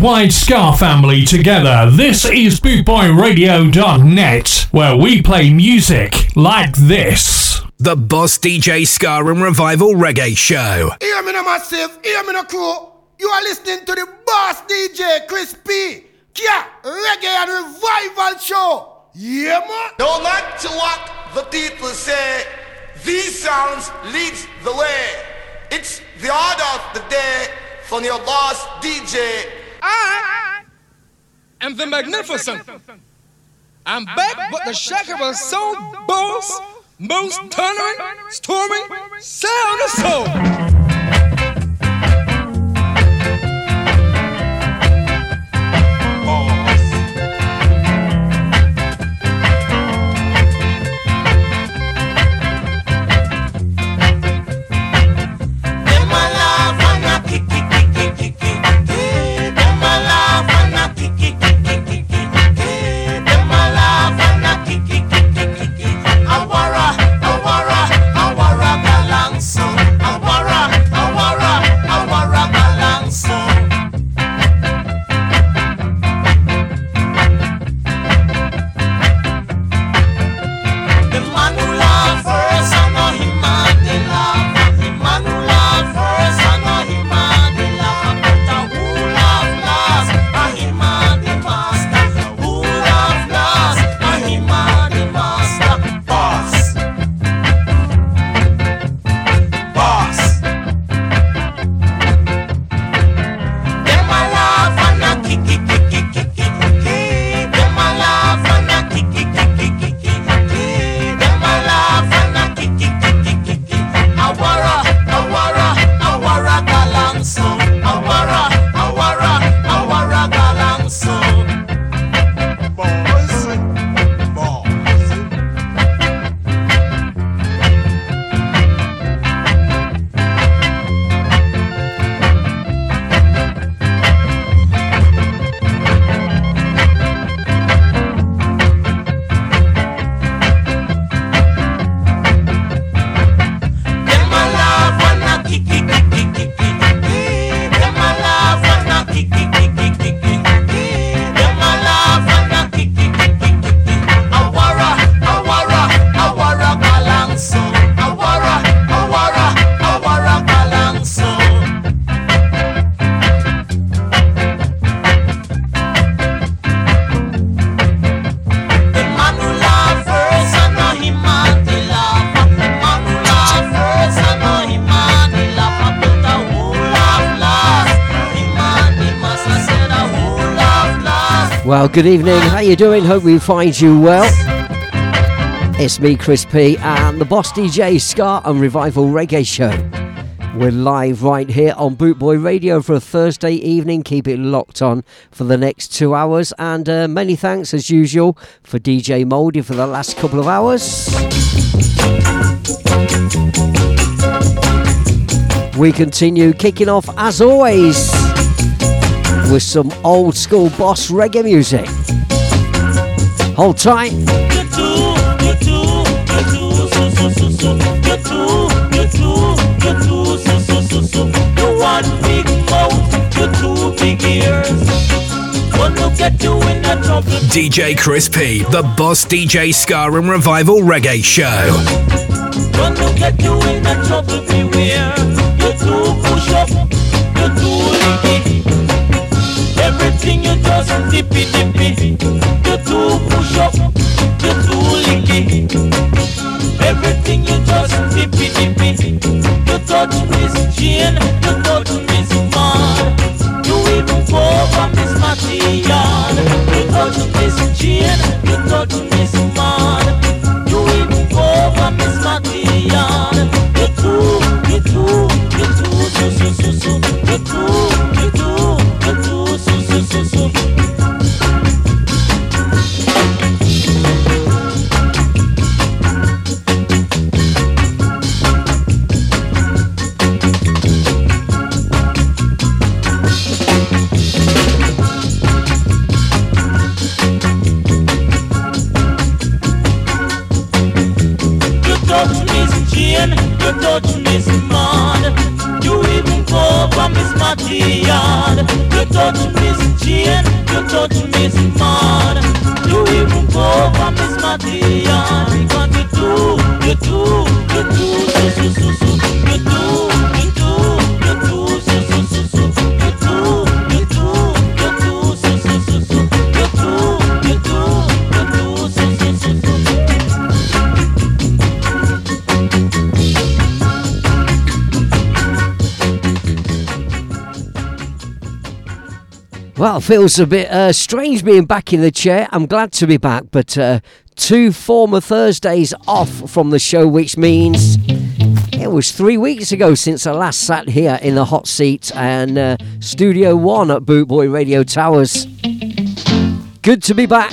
worldwide Ska family together, this is BootboyRadio.net, where we play music like this. The Boss DJ Ska and Revival Reggae Show. Hear me now, massive. Hear me now, crew. You are listening to the Boss DJ Chris P. Kia Reggae and Revival Show. Yeah, man. Don't like to what the people say. These sounds leads the way. It's the order of the day from your boss DJ. I am the magnificent. I'm back, but the shaker was so boss, most thundering, storming, sound of soul. Well, good evening. How you doing? Hope we find you well. It's me, Chris P, and the Boss DJ Ska and Revival Reggae Show. We're live right here on Bootboy Radio for a Thursday evening. Keep it locked on for the next two hours. And uh, many thanks, as usual, for DJ Moldy for the last couple of hours. We continue kicking off, as always with some old school boss reggae music. Hold tight. DJ Chris P, the Boss DJ Ska and Revival Reggae Show. Everything you just dippy dippy. You do push up. dippy. Everything you touch, dippy dippy. You touch Miss Jane, you touch Miss Maud. You even go for Miss yard. You touch Miss Jane, you touch Miss Maud. You even go for Miss Matty Well, it feels a bit uh, strange being back in the chair. I'm glad to be back, but uh, two former Thursdays off from the show, which means it was three weeks ago since I last sat here in the hot seat and uh, Studio One at Bootboy Radio Towers. Good to be back.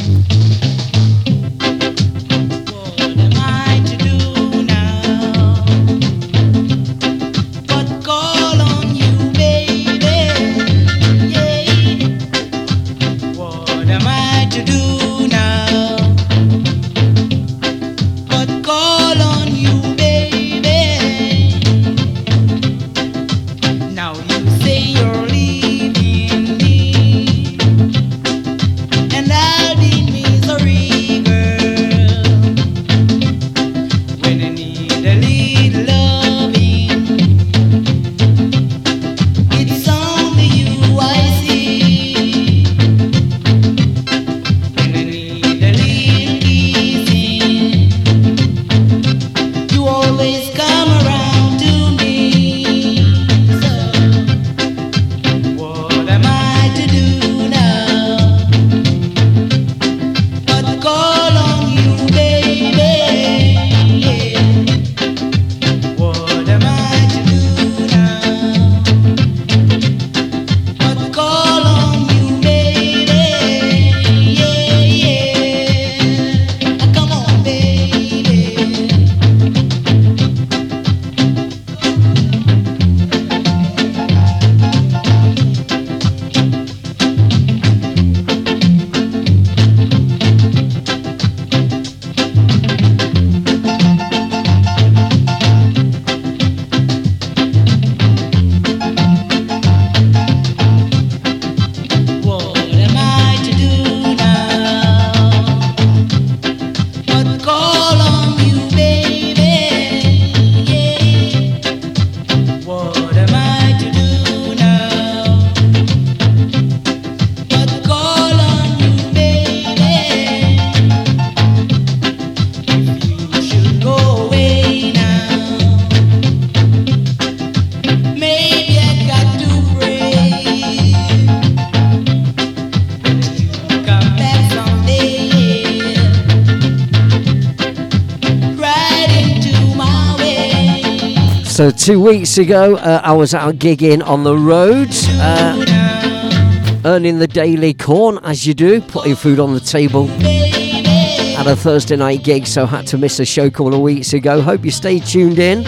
Two weeks ago, uh, I was out gigging on the road, uh, earning the daily corn as you do, putting food on the table. Had a Thursday night gig, so had to miss a show call a couple of weeks ago. Hope you stay tuned in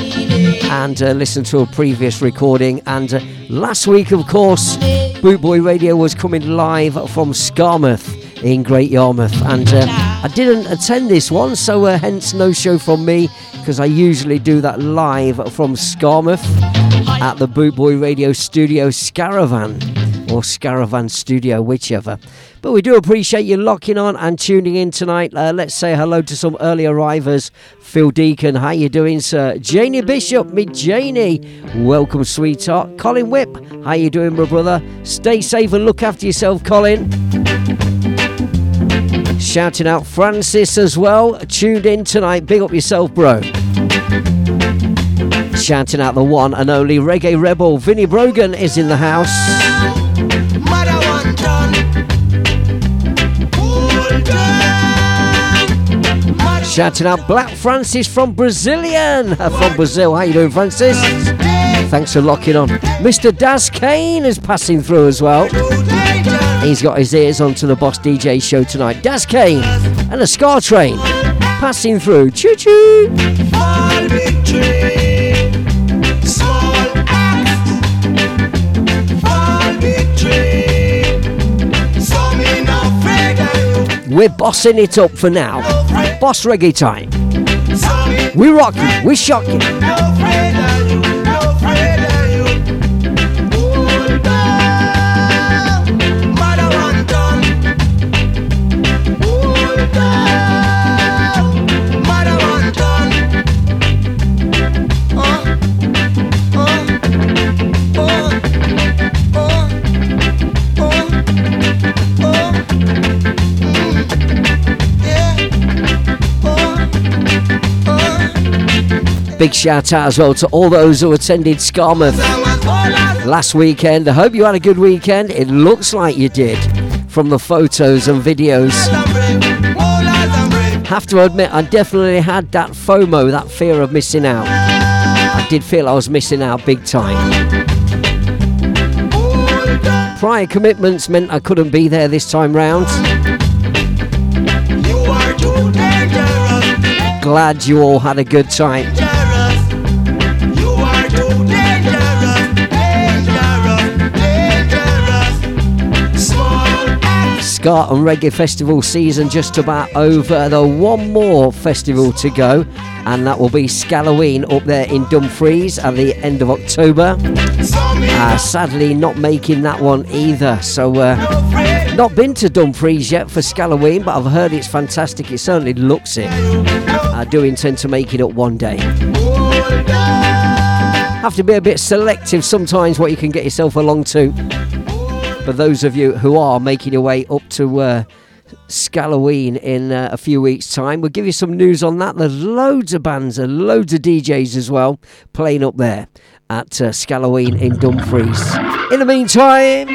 and uh, listened to a previous recording. And uh, last week, of course, Bootboy Radio was coming live from Skarmouth in Great Yarmouth, and uh, I didn't attend this one, so uh, hence no show from me because I usually do that live from Skarmouth at the Bootboy Radio Studio Scaravan or Scaravan Studio, whichever. But we do appreciate you locking on and tuning in tonight. Uh, let's say hello to some early arrivers. Phil Deacon, how you doing, sir? Janie Bishop, me Janie, welcome, sweetheart. Colin Whip, how you doing, my brother? Stay safe and look after yourself, Colin. Shouting out Francis as well. Tuned in tonight. Big up yourself, bro. Shouting out the one and only reggae rebel Vinnie Brogan is in the house. Mother one done. Hold down. Mother Shouting out Black Francis from Brazilian. uh, From Brazil. How you doing, Francis? Thanks for locking on. Mr. Daz Kane is passing through as well. He's got his ears onto the Boss DJ show tonight. Daz Kane and a Ska Train passing through. Choo choo. Small victory. Small act. Small victory. So me not afraid of you. We're bossing it up for now. Boss reggae time. We we no you. No afraid of you. Big shout out as well to all those who attended Skarmouth last weekend. I hope you had a good weekend. It looks like you did from the photos and videos. Have to admit, I definitely had that FOMO, that fear of missing out. I did feel I was missing out big time. Prior commitments meant I couldn't be there this time round. Glad you all had a good time. Ska and Reggae Festival season just about over. There one more festival to go, and that will be Scalloween up there in Dumfries at the end of October. Uh, sadly, not making that one either. So, uh, not been to Dumfries yet for Scalloween, but I've heard it's fantastic. It certainly looks it. I do intend to make it up one day. Have to be a bit selective sometimes what you can get yourself along to. For those of you who are making your way up to uh, Scalloween in uh, a few weeks' time, we'll give you some news on that. There's loads of bands and loads of DJs as well playing up there at uh, Scalloween in Dumfries. In the meantime,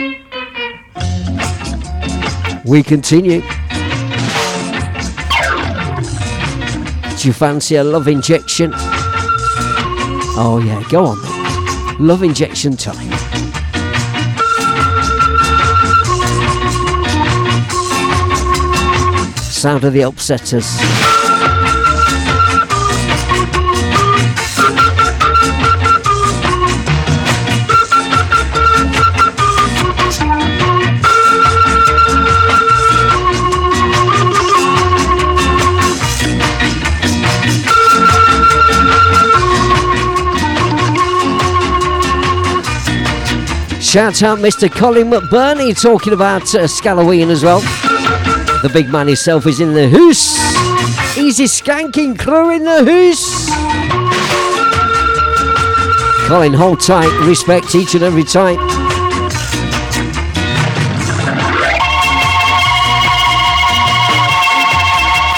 we continue. Do you fancy a love injection? Oh, yeah, go on. Love injection time. Sound of the upsetters. Shout out Mr. Colin McBurney talking about uh, Scalloween as well. The big man himself is in the hoose. Easy skanking crew in the hoose. Colin, hold tight. Respect each and every time.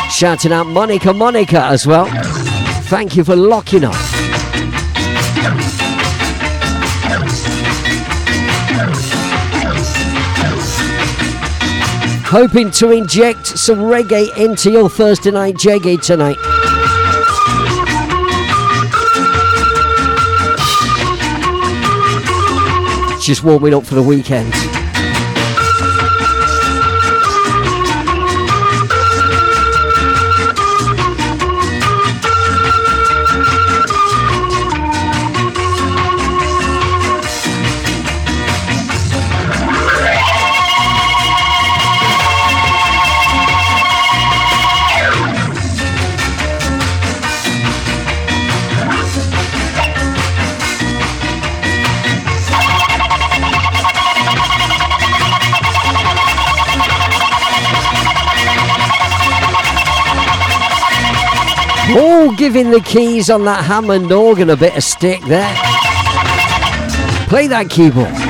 Shouting out Monica Monica as well. Thank you for locking up. Hoping to inject some reggae into your Thursday night jaggy tonight. Just warming up for the weekend. Oh, giving the keys on that Hammond organ a bit of stick there. Play that keyboard.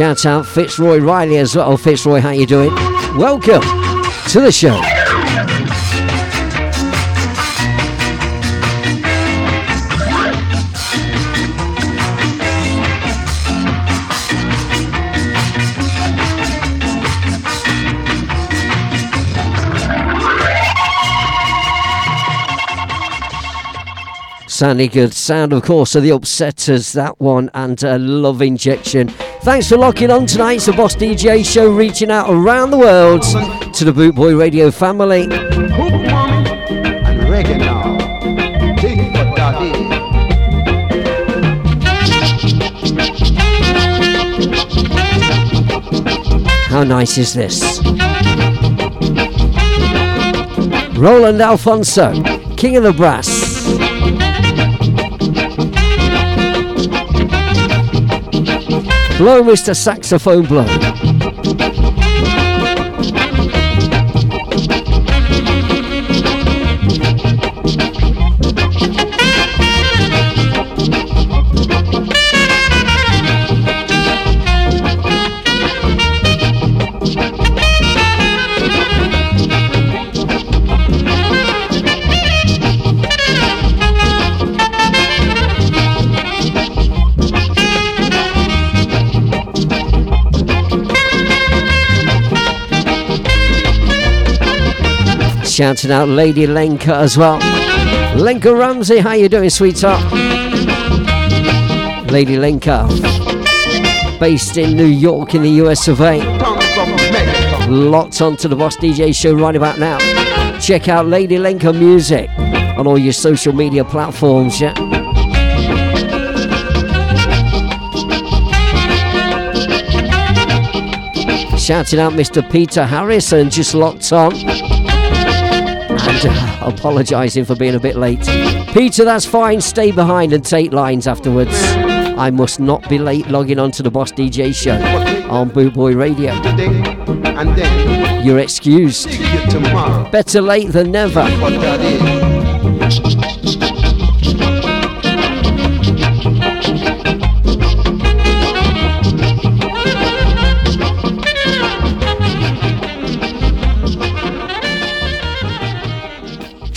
Shout out Fitzroy Riley as well. Fitzroy, how you doing? Welcome to the show. Sounding good. Sound, of course, of the Upsetters, that one, and uh, Love Injection. Thanks for locking on tonight. It's the Boss DJ show reaching out around the world to the Bootboy Radio family. How nice is this? Roland Alphonso, King of the Brass. Blow, Mr. Saxophone Blow. Shouting out Lady Lenka as well. Lenka Ramsey, how you doing, sweetheart? Lady Lenka, based in New York in the US of A. Locked onto the Boss DJ show right about now. Check out Lady Lenka Music on all your social media platforms, yeah? Shouting out Mr. Peter Harrison, just locked on. And uh, apologising for being a bit late. Peter, that's fine. Stay behind and take lines afterwards. I must not be late logging on to the Boss DJ show on Boot Boy Radio. And then You're excused. see you tomorrow. Better late than never.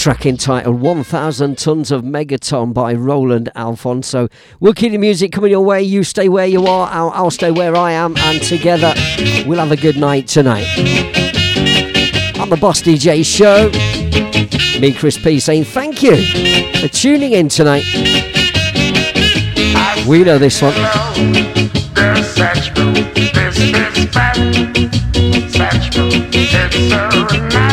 Track entitled 1000 Tons of Megaton by Roland Alphonso. We'll keep the music coming your way. You stay where you are, I'll, I'll stay where I am, and together we'll have a good night tonight. On the Boss DJ show, me, Chris P, saying thank you for tuning in tonight. We know this one. It's so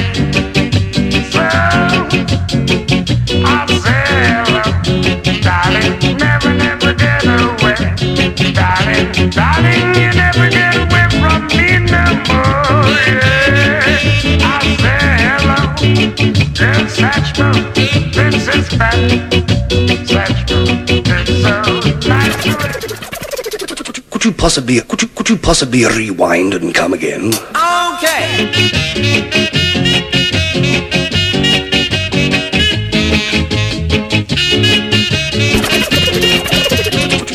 possibly could you could you possibly rewind and come again? Okay.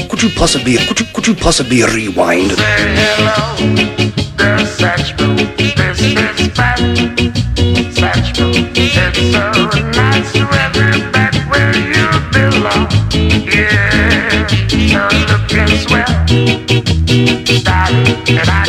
Could you possibly could you could you possibly rewind? say hello. There's such food. This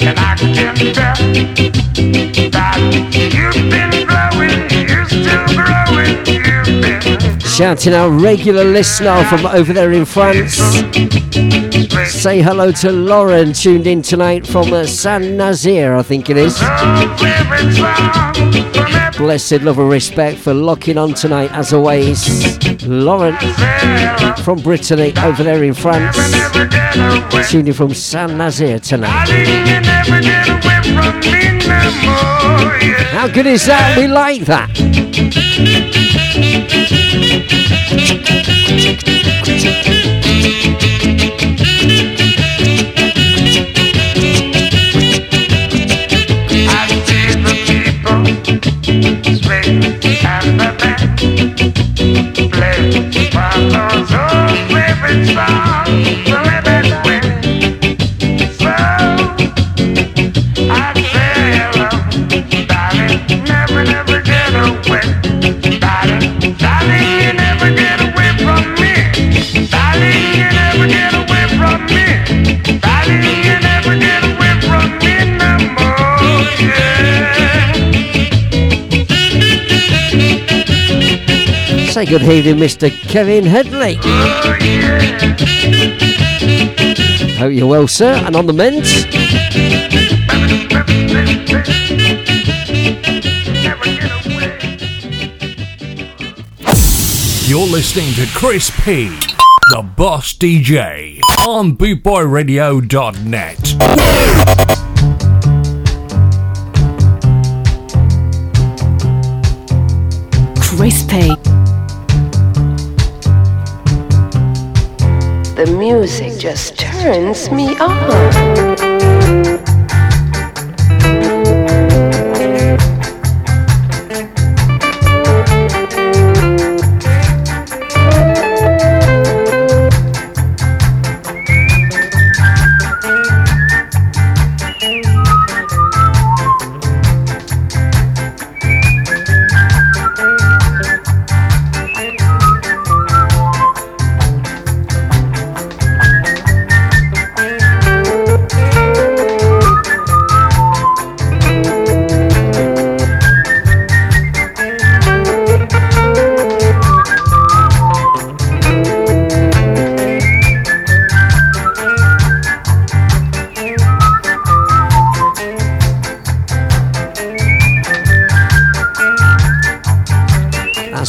and I can tell that you've been growing, you're still growing, you've been Shouting out regular listener from over there in France. Say hello to Lauren, tuned in tonight from uh, San Nazir, I think it is. Blessed love and respect for locking on tonight, as always. Lauren from Brittany, over there in France. Tuning from San Nazir tonight. How good is that? We like that. Say good evening, Mr. Kevin Headley. Hope you're well, sir, and on the mend. You're listening to Chris P, the boss DJ, on bootboyradio.net. Crispy. The music just turns me on.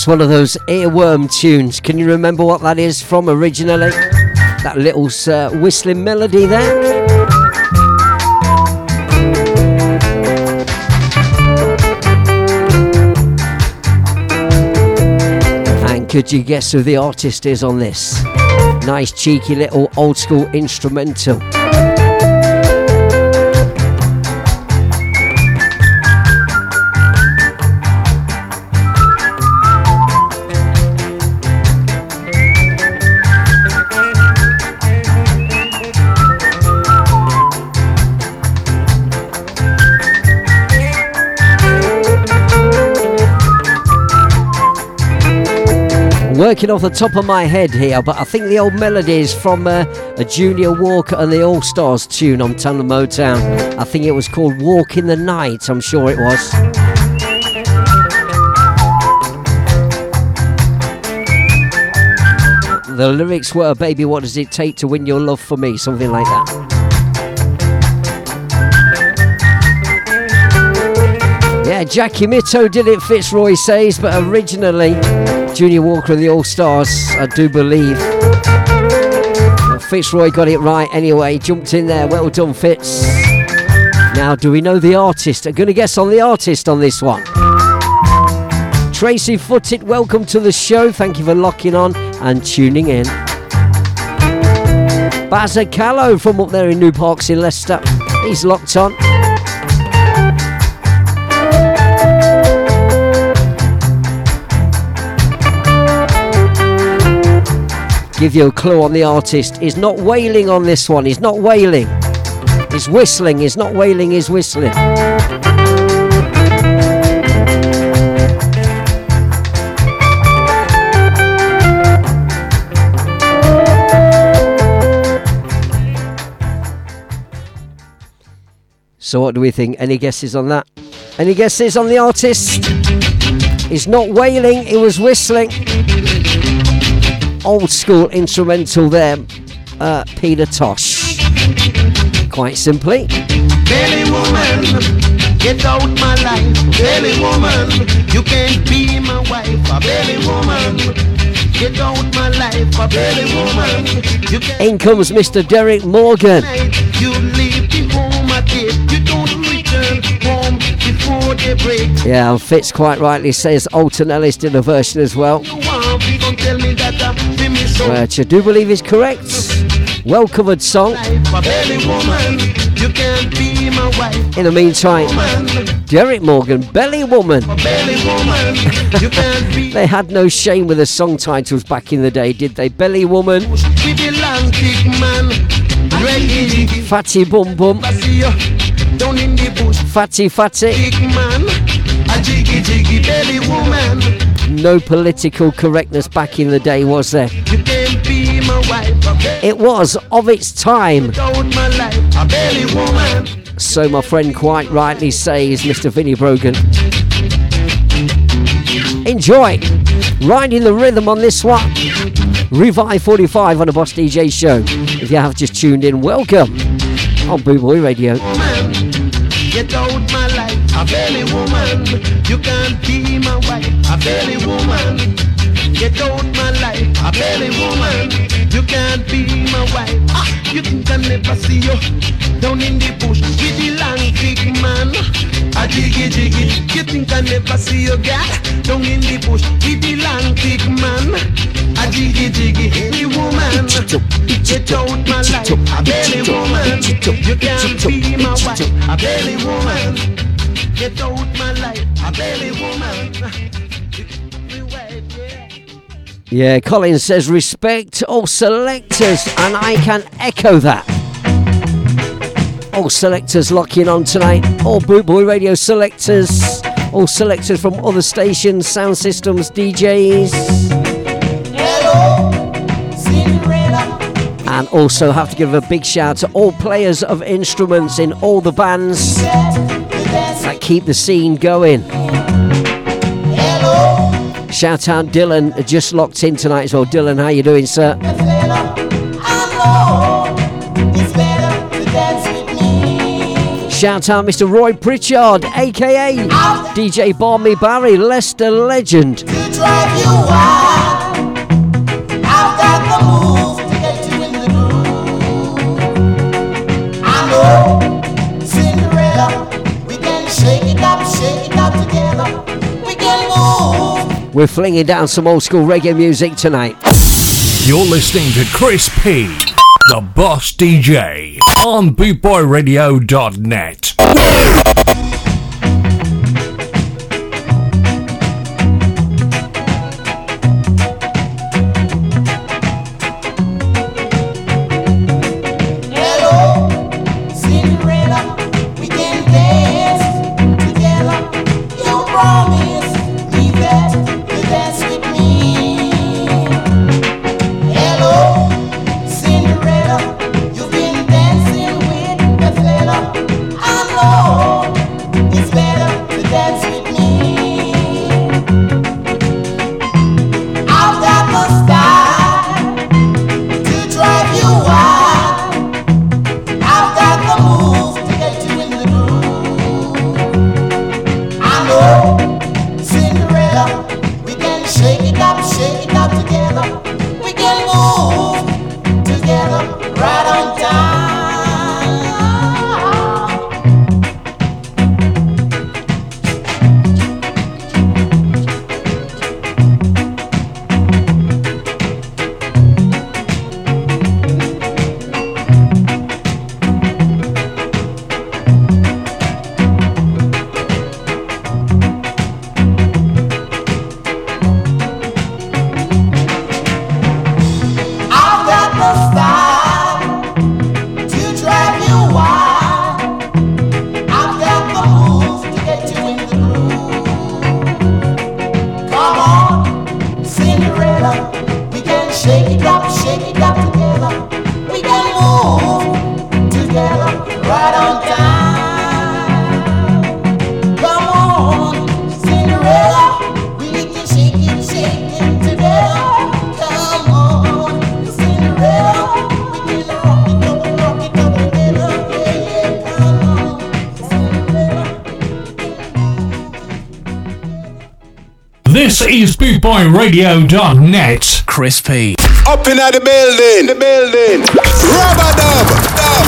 One of those earworm tunes. Can you remember what that is from originally? That little uh, whistling melody there? And could you guess who the artist is on this? Nice, cheeky little old school instrumental. Working off the top of my head here, but I think the old melody is from uh, a Junior Walker and the All Stars tune on Tamla Motown. I think it was called Walk in the Night, I'm sure it was. The lyrics were, Baby, what does it take to win your love for me? Something like that. Yeah, Jackie Mittoo did it, Fitzroy says, but originally Junior Walker and the All Stars, I do believe. Well, Fitzroy got it right anyway, jumped in there. Well done, Fitz. Now, do we know the artist? I'm going to guess on the artist on this one. Tracy Footit, welcome to the show. Thank you for locking on and tuning in. Bazza Callow from up there in New Parks in Leicester. He's locked on. Give you a clue on the artist. He's not wailing on this one. He's not wailing. He's whistling. He's not wailing. He's whistling. So, what do we think? Any guesses on that? Any guesses on the artist? He's not wailing, he was whistling. Old school instrumental there, uh, Peter Tosh. Quite simply. Belly woman, get out my life. Belly woman, you can't be my wife. A belly woman, get out my life. A belly woman. In comes Mr. Derek Morgan. You leave the home. You don't return home before they break. Yeah, and Fitz quite rightly says Alton Ellis did a version as well, which I do believe is correct. Well covered song. In the meantime, Derek Morgan, Belly Woman. They had no shame with the song titles back in the day, did they? Belly Woman, Fatty Bum Bum. Fatty Fatty. Belly woman. No political correctness back in the day, was there? It was of its time. So my friend quite rightly says, Mr. Vinnie Brogan. Enjoy riding the rhythm on this one. Revive 45 on the Boss DJ show. If you have just tuned in, welcome on Boot Boy Radio. A belly woman, you can't be my wife. A belly woman, get out my life. A belly woman, you can't be my wife. Ah, you think I never see you down in the bush with the long thick man. A jiggy jiggy, you think I never see you girl down in the bush with the long thick man. A jiggy jiggy, the woman, get out my life. A belly woman, you can't be my wife. A belly woman, get out my life. A belly woman. Yeah. Yeah, Colin says respect all selectors, and I can echo that. All selectors locking on tonight. All Boot Boy Radio selectors. All selectors from other stations, sound systems, DJs. And also have to give a big shout to all players of instruments in all the bands that keep the scene going. Shout out Dylan, uh, just locked in tonight as well. Dylan, how you doing, sir? Shout out Mr. Roy Pritchard, aka DJ Barmy Barry, Leicester legend. We're flinging down some old school reggae music tonight. You're listening to Chris P, the boss DJ, on bootboyradio.net. bootboyradio.net. Chris P. Up in the building, the building. Rubber dub, dub,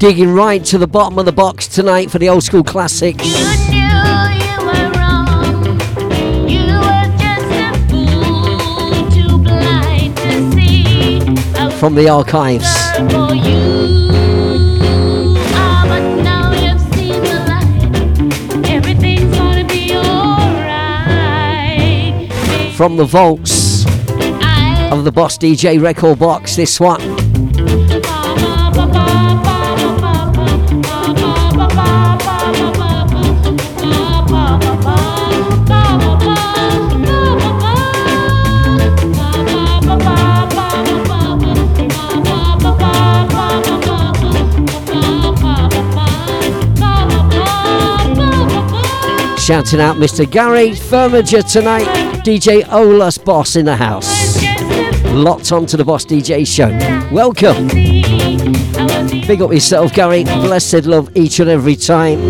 Digging right to the bottom of the box tonight for the old school classics. You you were wrong. You were just a fool, too blind to see. I From the archives. Ah, but now you've seen the light. Everything's gonna be alright. From the vaults of the Boss DJ record box, this one. Shouting out Mr. Gary Firmager tonight. DJ Ola's boss in the house. Locked on to the Boss DJ show. Welcome. Big up yourself, Gary. Blessed love each and every time.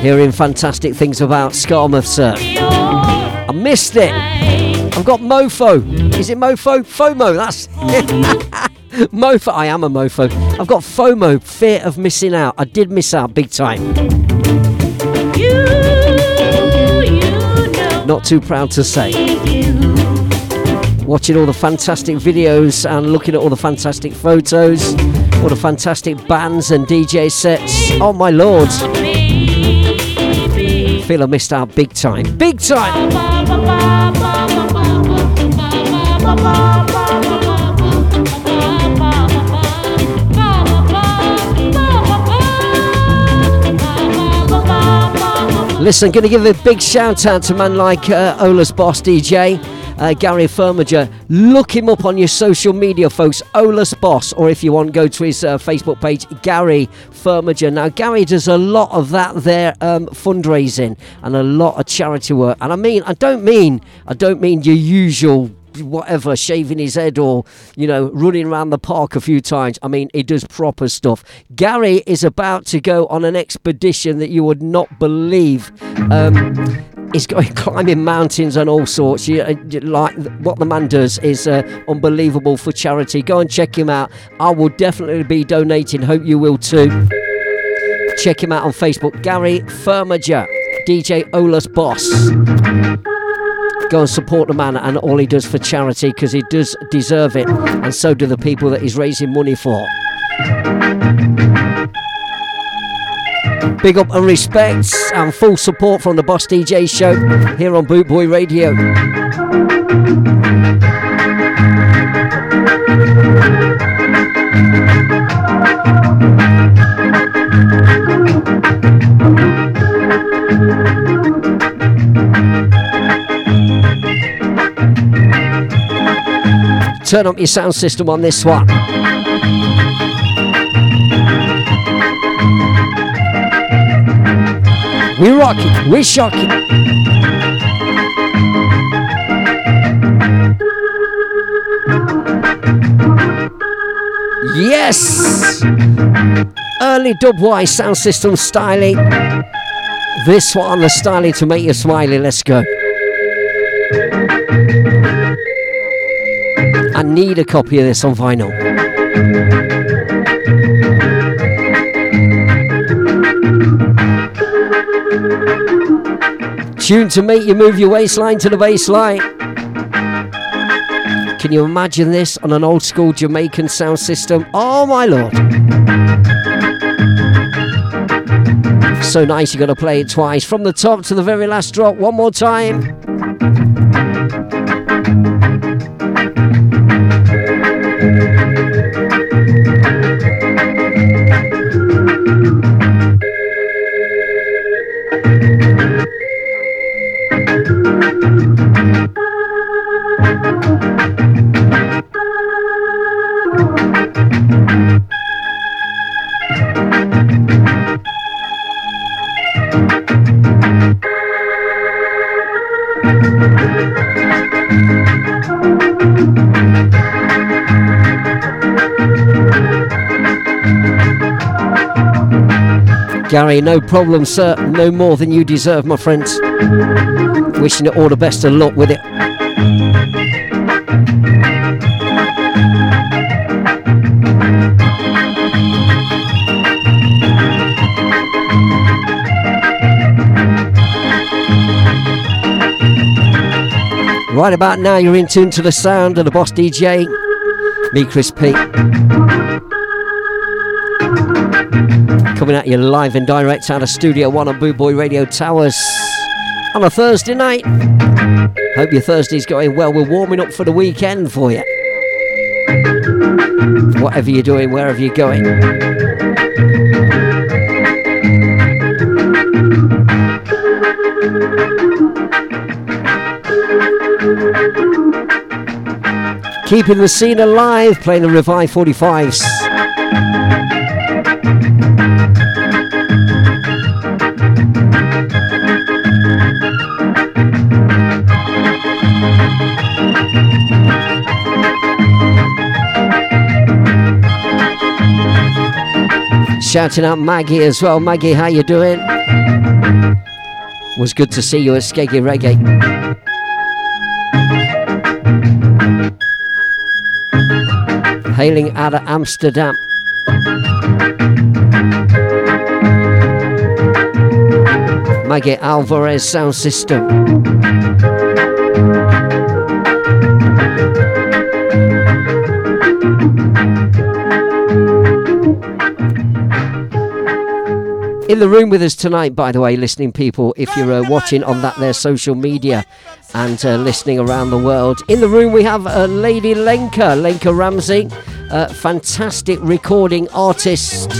Hearing fantastic things about Skamouth, sir. I missed it. I've got mofo. Is it mofo? FOMO. That's mofo. I am a mofo. I've got FOMO, fear of missing out. I did miss out big time. Not too proud to say. Watching all the fantastic videos and looking at all the fantastic photos, all the fantastic bands and DJ sets. Oh my lord. Feel I missed out big time. Big time! Listen, I'm going to give a big shout out to man like uh, Ola's boss DJ, uh, Gary Firmager. Look him up on your social media, folks. Ola's boss, or if you want, go to his uh, Facebook page, Gary Firmager. Now, Gary does a lot of that there um, fundraising and a lot of charity work. And I mean, I don't mean, I don't mean your usual whatever, shaving his head or, you know, running around the park a few times. I mean, he does proper stuff. Gary is about to go on an expedition that you would not believe. Um, he's going climbing mountains and all sorts. You, uh, you- like what the man does is uh, unbelievable for charity. Go and check him out. I will definitely be donating. Hope you will too. Check him out on Facebook. Gary Firmager, DJ Ola's boss go and support the man and all he does for charity because he does deserve it and so do the people that he's raising money for. Big up and respects and full support from the boss dj show here on boot boy radio turn up your sound system on this one We rock it, we shock it. Yes! Early dubwise sound system styling. This one, the styling to make you smiley. Let's go. I need a copy of this on vinyl. Tune to make you move your waistline to the baseline. Can you imagine this on an old school Jamaican sound system? Oh my lord. So nice, you got to play it twice. From the top to the very last drop, one more time. Gary, no problem, sir. No more than you deserve, my friends. Wishing you all the best of luck with it. Right about now, you're in tune to the sound of the boss DJ, me, Chris P. Coming at you live and direct out of Studio One on Boot Boy Radio Towers on a Thursday night. Hope your Thursday's going well. We're warming up for the weekend for you. Whatever you're doing, wherever you're going. Keeping the scene alive, playing the Revive 45s. Shouting out Maggie as well. Maggie, how you doing? Was good to see you at Skeggy Reggae. Hailing out of Amsterdam. Maggie Alvarez Sound System. In the room with us tonight, by the way, listening people, if you're uh, watching on that their social media and uh, listening around the world, in the room we have uh, Lady Lenka, Lenka Ramsey, uh, fantastic recording artist.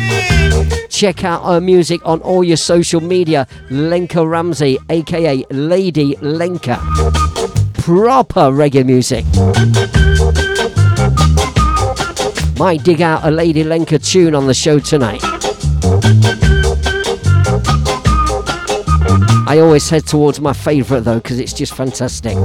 Check out her music on all your social media, Lenka Ramsey, aka Lady Lenka. Proper reggae music. Might dig out a Lady Lenka tune on the show tonight. I always head towards my favourite though because it's just fantastic.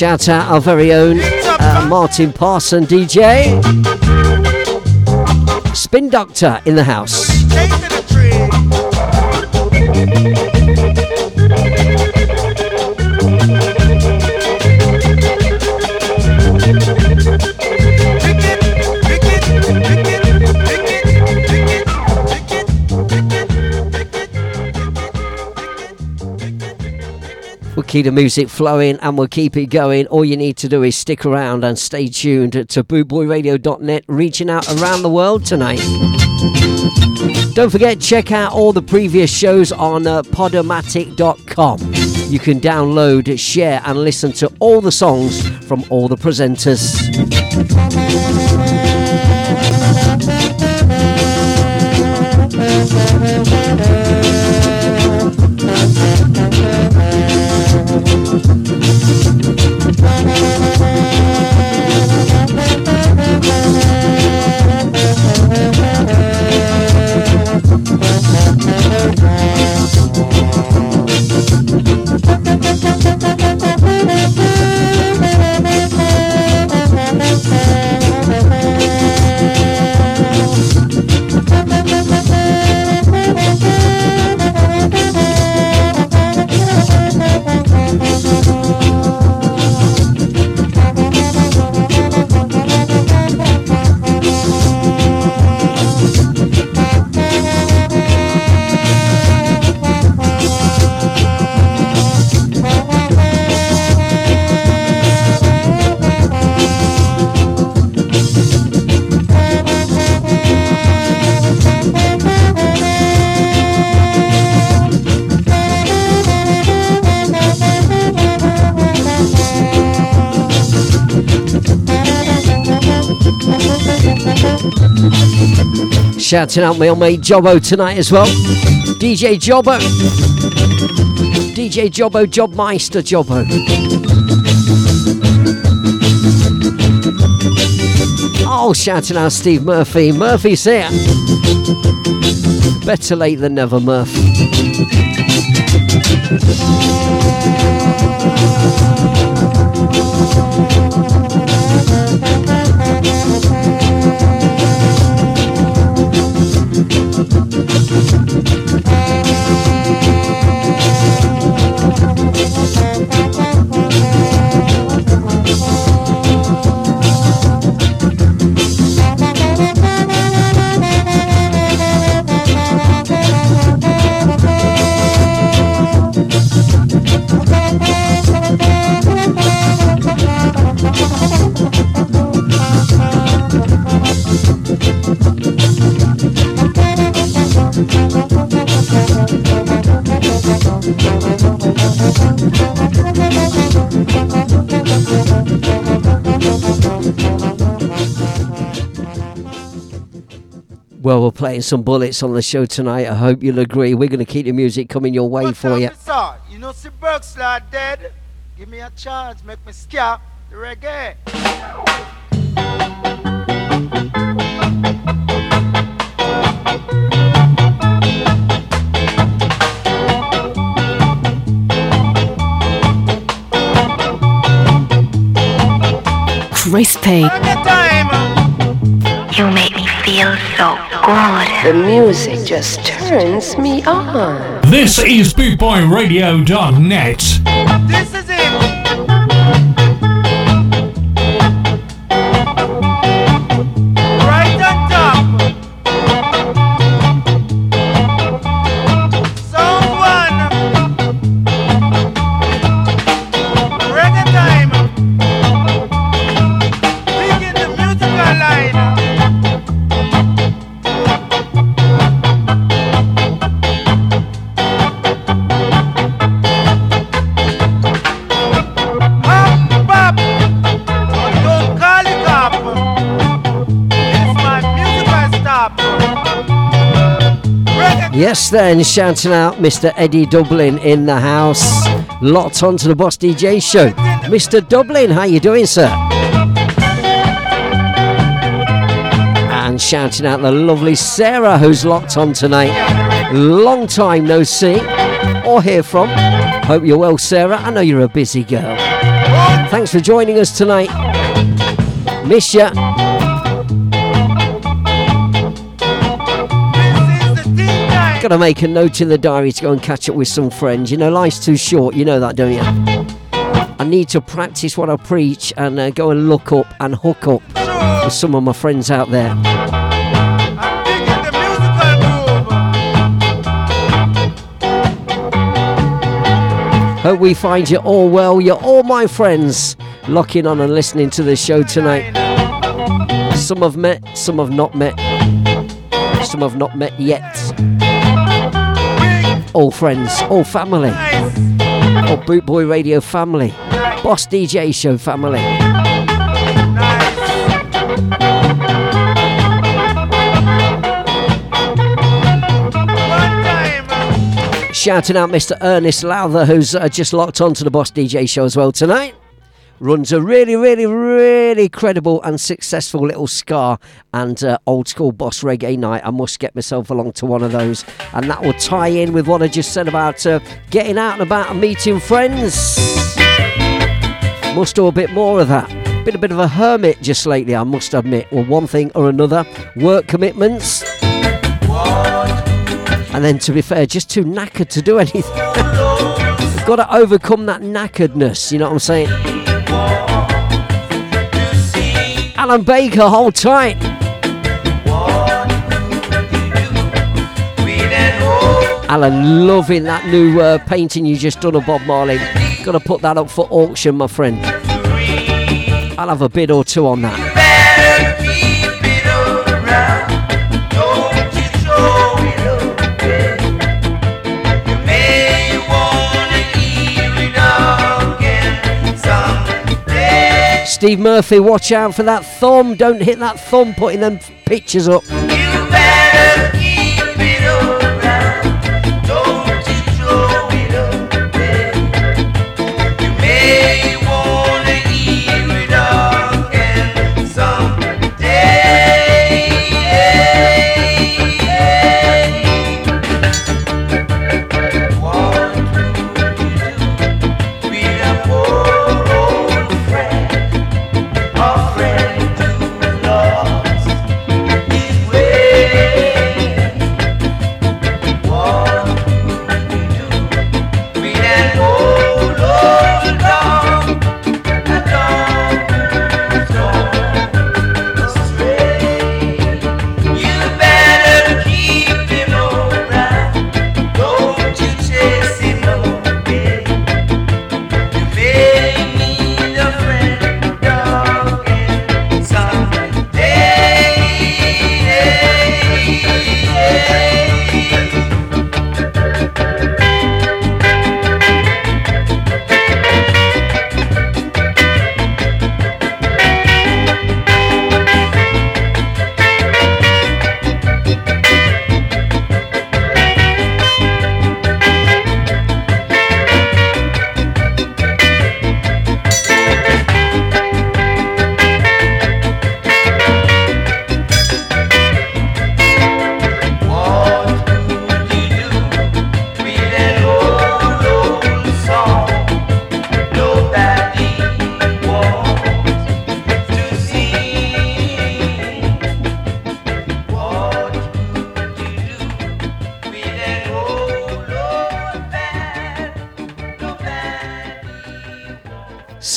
Shout out our very own uh, Martin Parson DJ. Spin Doctor in the house. Keep the music flowing and we'll keep it going. All you need to do is stick around and stay tuned to bootboyradio.net, reaching out around the world tonight. Don't forget, check out all the previous shows on uh, podomatic.com. You can download, share, and listen to all the songs from all the presenters. Shouting out my old mate Jobbo tonight as well. DJ Jobbo. DJ Jobbo, Jobmeister Jobbo. Oh, shouting out Steve Murphy. Murphy's here. Better late than never, Música Well, we're playing some bullets on the show tonight. I hope you'll agree. We're going to keep the music coming your way for you. Sir, you know, see Berksley dead. Give me a chance, make me scare the reggae. Crispy. You make me feel so good. The music just turns me on. This is BootboyRadio.net. This is it. Yes, then, shouting out Mr. Eddie Dublin in the house. Locked onto the Boss DJ show. Mr. Dublin, how you doing, sir? And shouting out the lovely Sarah who's locked on tonight. Long time no see or hear from. Hope you're well, Sarah. I know you're a busy girl. Thanks for joining us tonight. Miss ya. Gotta make a note in the diary to go and catch up with some friends. You know, life's too short. You know that, don't you? I need to practice what I preach and uh, go and look up and hook up with some of my friends out there. Hope we find you all well. You're all my friends locking on and listening to the show tonight. Some have met, some have not met, some have not met yet. All friends, all family, all Bootboy Radio family, Boss DJ Show family. Shouting out Mr. Ernest Lowther, who's uh, just locked onto the Boss DJ show as well tonight. Runs a really, really, really credible and successful little ska and uh, old school boss reggae night. I must get myself along to one of those, and that will tie in with what I just said about uh, getting out and about and meeting friends. Must do a bit more of that. Been a bit of a hermit just lately, I must admit. Well, one thing or another, work commitments. And then, to be fair, just too knackered to do anything. Got to overcome that knackeredness, you know what I'm saying? Alan Baker, hold tight. Alan, loving that new uh, painting you just done of Bob Marley. Got to put that up for auction, my friend. I'll have a bid or two on that. Steve Murphy, watch out for that thumb. Don't hit that thumb putting them pictures up.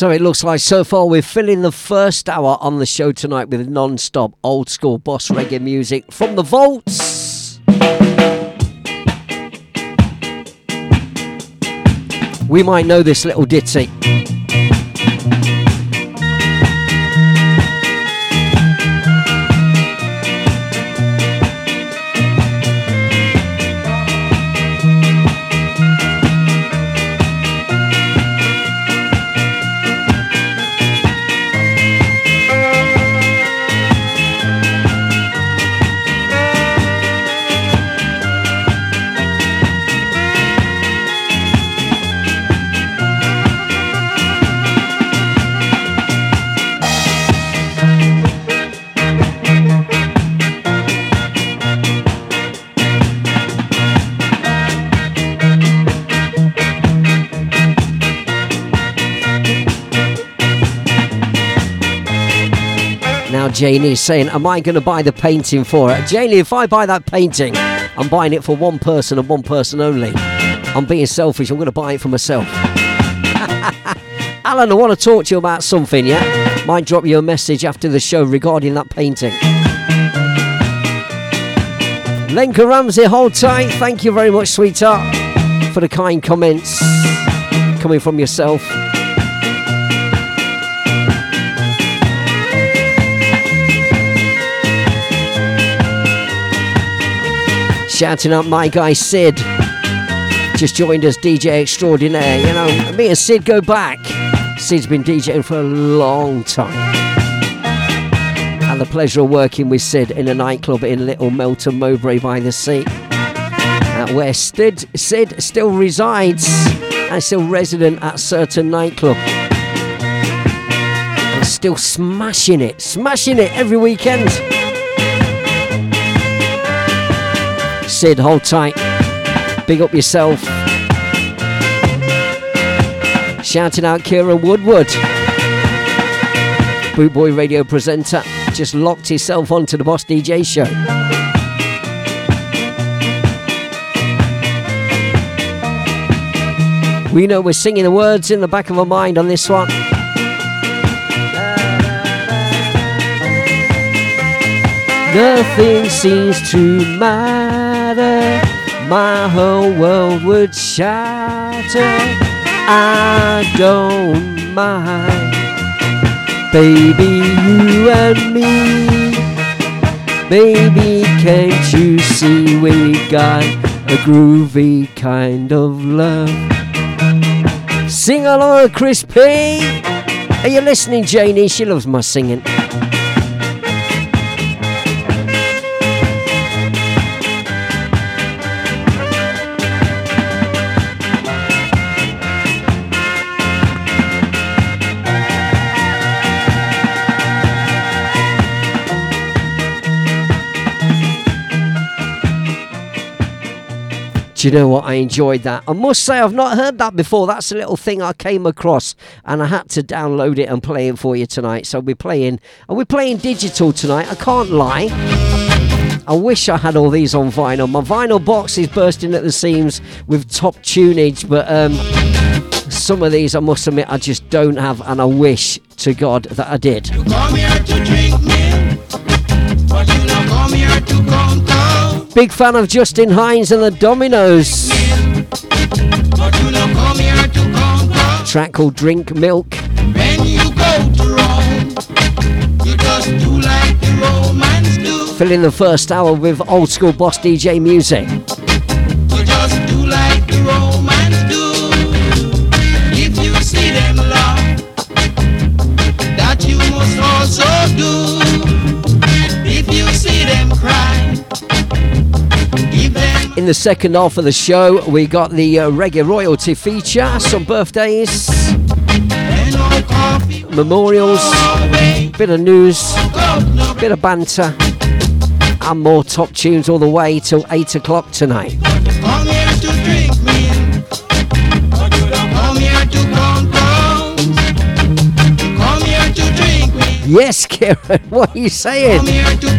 So it looks like so far we're filling the first hour on the show tonight with non stop old school boss reggae music from the vaults. We might know this little ditty. Now Janie's saying, Am I going to buy the painting for it? Janie, if I buy that painting, I'm buying it for one person and one person only. I'm being selfish, I'm going to buy it for myself. Alan, I want to talk to you about something, yeah? Might drop you a message after the show regarding that painting. Lenka Ramsey, hold tight. Thank you very much, sweetheart, for the kind comments coming from yourself. Shouting out my guy Sid. Just joined us, DJ extraordinaire. You know, me and Sid go back. Sid's been DJing for a long time. And the pleasure of working with Sid in a nightclub in Little Melton Mowbray by the Sea. Uh, where Sid, Sid still resides and still resident at certain nightclub. And still smashing it, smashing it every weekend. Sid, hold tight. Big up yourself. Shouting out Kira Woodward. Bootboy radio presenter. Just locked himself onto the Boss DJ show. We know we're singing the words in the back of our mind on this one. Nothing seems to matter. My whole world would shatter. I don't mind. Baby, you and me. Baby, can't you see we got a groovy kind of love? Sing along, Chris P. Are you listening, Janie? She loves my singing. Do you know what? I enjoyed that. I must say, I've not heard that before. That's a little thing I came across, and I had to download it and play it for you tonight. So we're playing, and we're playing digital tonight. I can't lie. I wish I had all these on vinyl. My vinyl box is bursting at the seams with top tunage, but um, some of these, I must admit, I just don't have, and I wish to God that I did. Big fan of Justin Hinds and the Dominoes. But you not come here to come down. Track called Drink Milk. When you go to Rome, you just do like the Romans do. Filling the first hour with old school boss DJ music. You just do like the Romans do. If you see them love, that you must also do. In the second half of the show, we got the uh, reggae royalty feature, some birthdays, memorials, bit of news, bit of banter, and more top tunes all the way till 8 o'clock tonight. Yes, Kieran, what are you saying?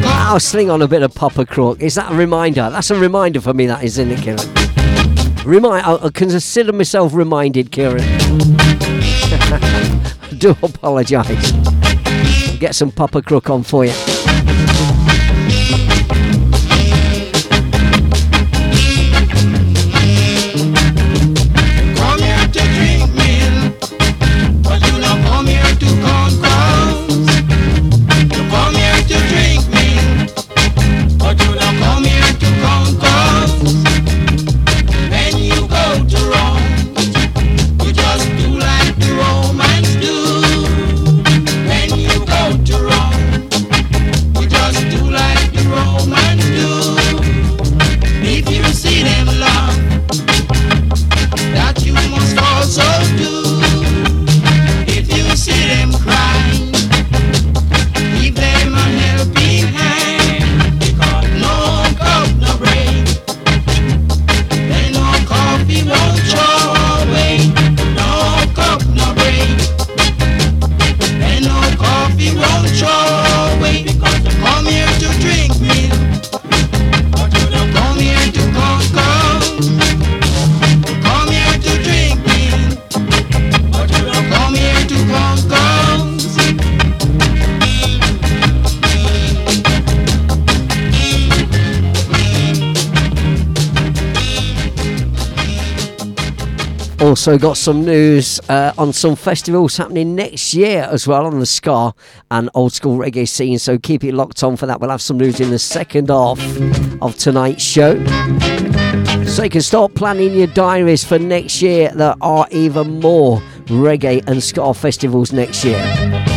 I'll sling on a bit of Papa Crook. Is that a reminder? That's a reminder for me, that is, isn't it, Kieran? Remind, I'll consider myself reminded, Kieran. I do apologise. Get some Papa Crook on for you. Also got some news uh, on some festivals happening next year as well on the ska and old school reggae scene. So keep it locked on for that. We'll have some news in the second half of tonight's show. So you can start planning your diaries for next year. There are even more reggae and ska festivals next year.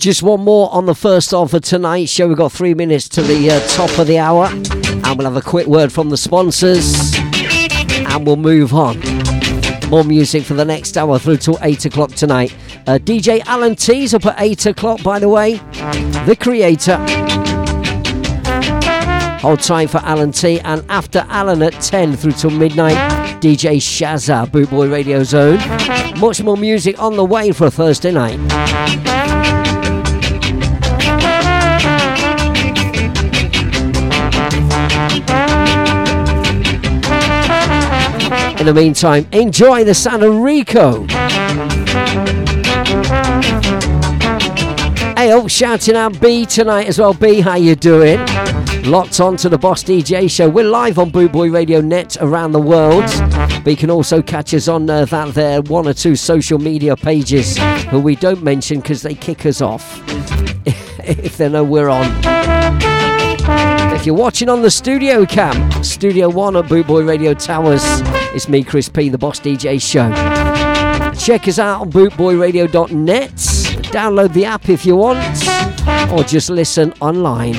Just one more on the first half of tonight's show. We've got three minutes to the uh, top of the hour, and we'll have a quick word from the sponsors, and we'll move on. More music for the next hour through till 8 o'clock tonight. Uh, DJ Alan T's up at 8 o'clock, by the way. The creator. Hold tight for Alan T. And after Alan at 10 through till midnight, DJ Shazza, Bootboy Radio Zone. Much more music on the way for a Thursday night. In the meantime, enjoy the of Rico. Hey, oh, shouting out B tonight as well. B, how you doing? Locked on to the Boss DJ show. We're live on Bootboy Radio Net around the world. But you can also catch us on uh, that there one or two social media pages who we don't mention because they kick us off if they know we're on. If you're watching on the studio cam, Studio One at Bootboy Radio Towers, it's me, Chris P, the Boss DJ Show. Check us out on bootboyradio.net. Download the app if you want, or just listen online.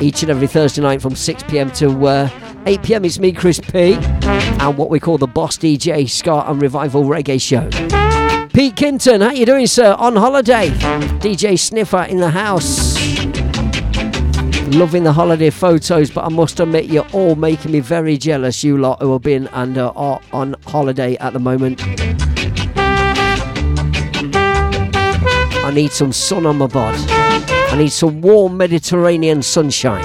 Each and every Thursday night from 6 pm to uh, 8 pm, it's me, Chris P, and what we call the Boss DJ Ska and Revival Reggae Show. Pete Kinton, how you doing, sir? On holiday. DJ Sniffer in the house. Loving the holiday photos, but I must admit you're all making me very jealous, you lot who have been and uh, are on holiday at the moment. I need some sun on my bod. I need some warm Mediterranean sunshine.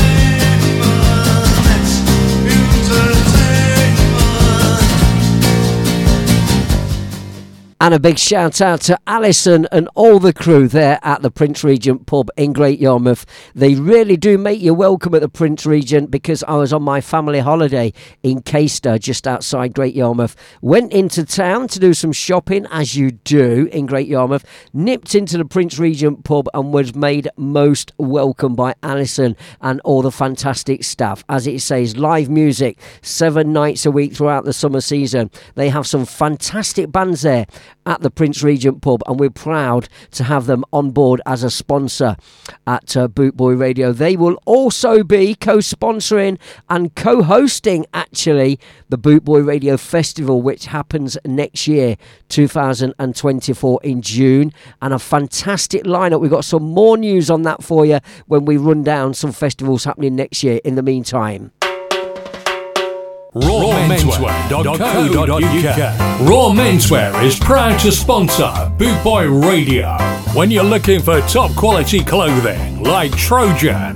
And a big shout out to Alison and all the crew there at the Prince Regent pub in Great Yarmouth. They really do make you welcome at the Prince Regent because I was on my family holiday in Caister, just outside Great Yarmouth. Went into town to do some shopping, as you do in Great Yarmouth. Nipped into the Prince Regent pub and was made most welcome by Alison and all the fantastic staff. As it says, live music seven nights a week throughout the summer season. They have some fantastic bands there at the Prince Regent pub, and we're proud to have them on board as a sponsor at uh, Bootboy Radio. They will also be co sponsoring and co hosting, actually, the Bootboy Radio Festival, which happens next year, 2024, in June. And a fantastic lineup. We've got some more news on that for you when we run down some festivals happening next year. In the meantime, rawmenswear.co.uk. Raw Menswear is proud to sponsor Boot Boy Radio. When you're looking for top quality clothing like Trojan,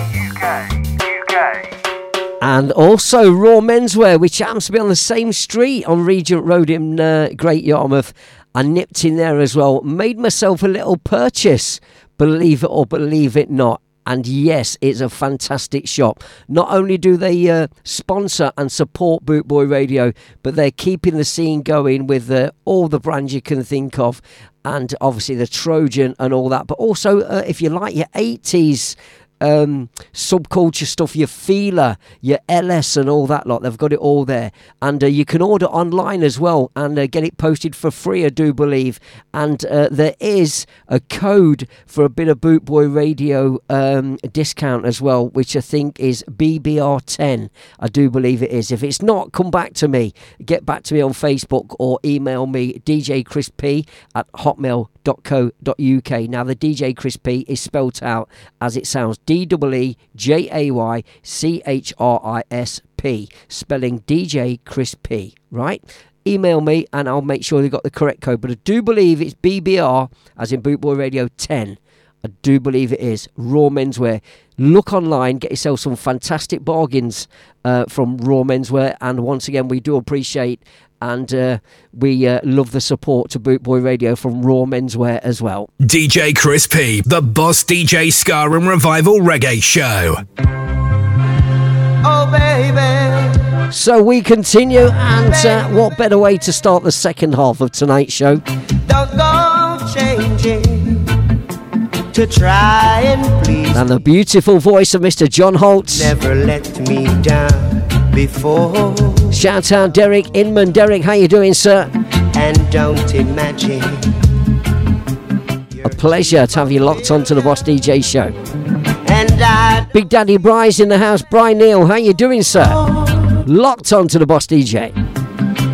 And also Raw Menswear, which happens to be on the same street on Regent Road in uh, Great Yarmouth. I nipped in there as well. Made myself a little purchase, believe it or believe it not. And yes, it's a fantastic shop. Not only do they uh, sponsor and support Bootboy Radio, but they're keeping the scene going with uh, all the brands you can think of. And obviously the Trojan and all that. But also, uh, if you like your 80s um, subculture stuff, your Fila, your Ellesse, and all that lot. They've got it all there, and uh, you can order online as well and uh, get it posted for free. I do believe, and uh, there is a code for a bit of Bootboy Radio um, discount as well, which I think is BBR10. I do believe it is. If it's not, come back to me. Get back to me on Facebook or email me DJ Chris P at hotmail.co.uk. Now the DJ Chris P is spelt out as it sounds. D W E J A Y C H R I S P, spelling DJ Chris P, right? Email me and I'll make sure they got the correct code. But I do believe it's BBR, as in Bootboy Radio 10. I do believe it is. Raw Menswear. Look online, get yourself some fantastic bargains uh, from Raw Menswear. And once again, we do appreciate and uh, we uh, love the support to Bootboy Radio from Raw Menswear as well. DJ Chris P, the Boss DJ Ska and Revival Reggae Show. Oh, baby. So we continue, and uh, what better way to start the second half of tonight's show? Don't go changing to try and please. And the beautiful voice of Mr. John Holt. Never let me down before. Shout out Derek Inman. Derek, how you doing, sir? And don't imagine A pleasure to have you locked onto the Boss DJ show. And I Big Daddy Bry's in the house. Brian Neal, how you doing, sir? Locked onto the Boss DJ.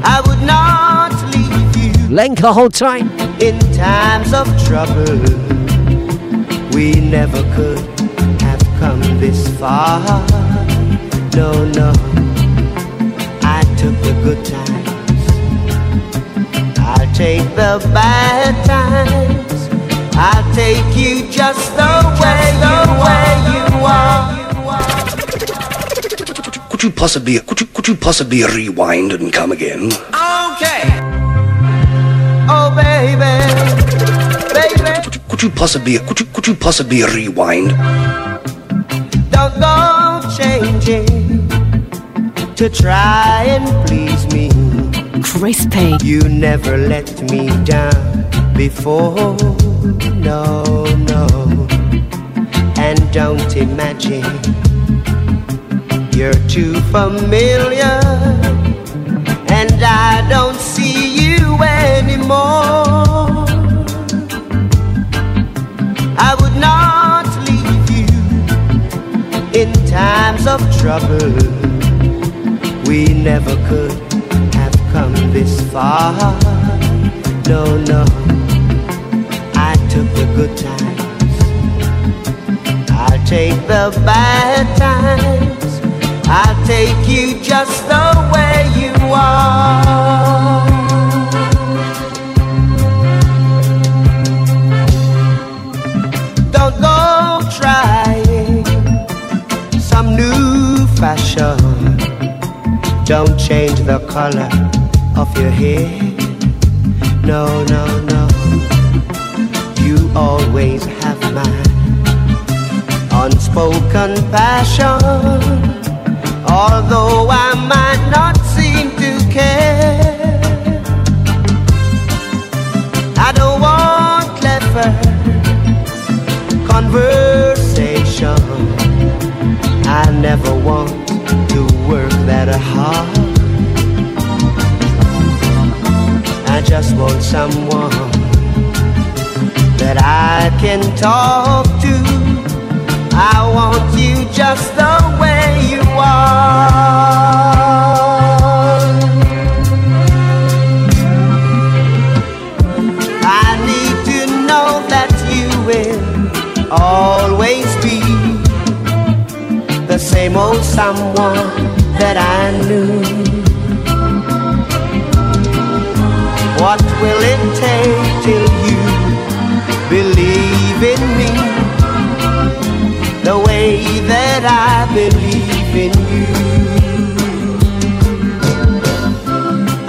I would not leave you Lenka, hold tight. in times of trouble. We never could have come this far. No, no. I took the good times. I'll take the bad times. I'll take you just the way, the way you are. Could you possibly could you could you possibly rewind and come again? Okay. Oh, baby. Baby. Could you possibly could you could you possibly rewind? Don't go changing to try and please me. Crispy. You never let me down before. No, no. And don't imagine you're too familiar. And I don't see you anymore. I would not leave you in times of trouble. We never could have come this far. No, no. I took the good times. I'll take the bad times. I'll take you just the way you are. Don't go trying some new fashion. Don't change the color of your hair. No, no, no. You always have my unspoken passion. Although I might not seem to care, I don't want clever conversation. I never want to work that hard. I just want someone that I can talk to. I want you just the way you are. I need to know that you will always same old someone that I knew. What will it take till you believe in me the way that I believe in you?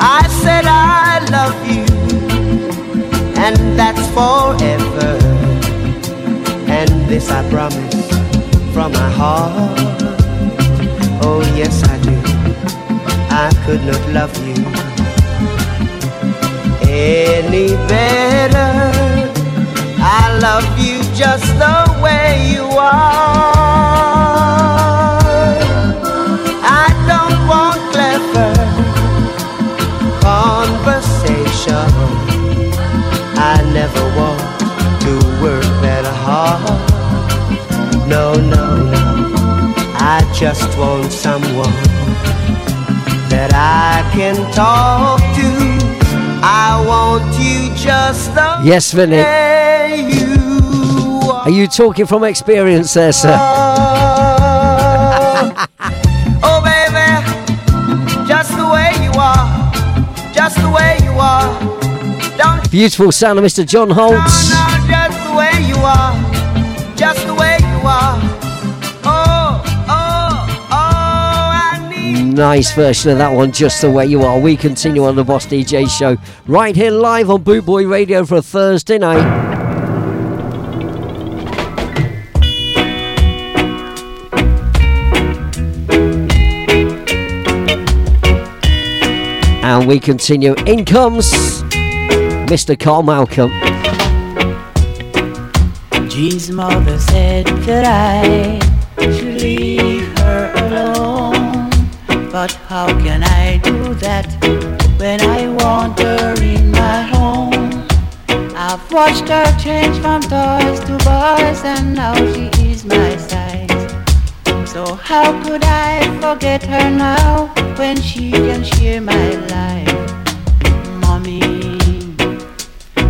I said I love you, and that's forever. And this I promise from my heart. Oh, yes, I do. I could not love you any better. I love you just the way you are. Just want someone that I can talk to. I want you just the Yes, Vinny. way you Are you talking from experience there, sir? Oh, baby, just the way you are, just the way you are. Don't Beautiful sound of Mr. John Holt. know just Nice version of that one, just the way you are. We continue on the Boss DJ show right here live on Boot Boy Radio for a Thursday night. And we continue. In comes Mr. Carl Malcolm. Jean's mother said that I should leave. But how can I do that when I want her in my home? I've watched her change from toys to boys, and now she is my size. So how could I forget her now when she can share my life? Mommy,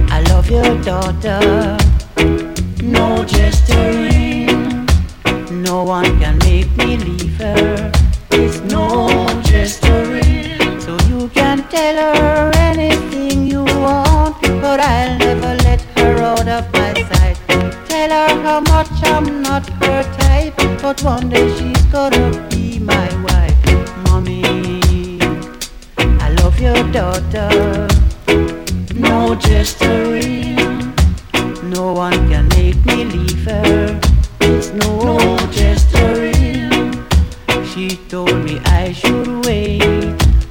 I love your daughter. No gesturing, no one can make me leave her. It's no gesturing, so you can tell her anything you want, but I'll never let her out of my sight. Tell her how much I'm not her type, but one day she's gonna be my wife. Mommy, I love your daughter. No gesturing, no one can make me leave her. It's no gesturing. She told me I should wait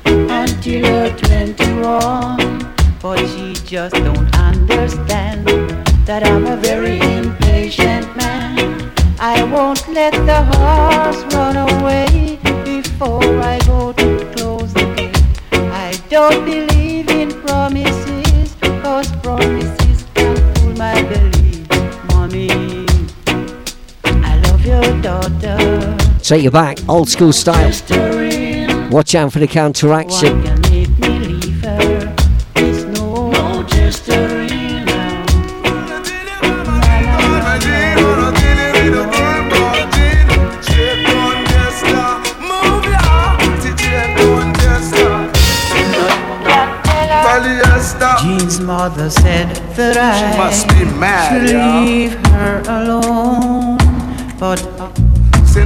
until her 21, but she just don't understand that I'm a very impatient man. I won't let the horse run away before I go to close the gate. I don't believe in promises, cause promises can fool my belief. Mommy, I love your daughter. Take you back, old school style. Watch out for the counteraction. Can make me leave her. It's no, no gesturing now. Jean's mother said that I must be mad, should yeah. leave her alone. But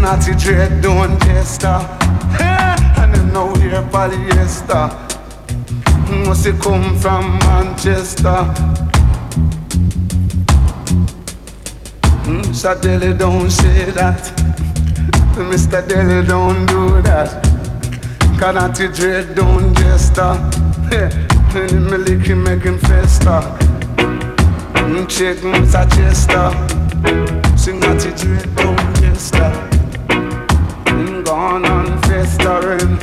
Natty Dread doing Jester And them now here polyester Must it come from Manchester Mm, Mr. Deli don't say that Mr. Deli don't do that Cause Natty Dread don't Jester And me lick him make him fester Mm, Check Mr. Chester Sing Natty Dread don't Jester and festering.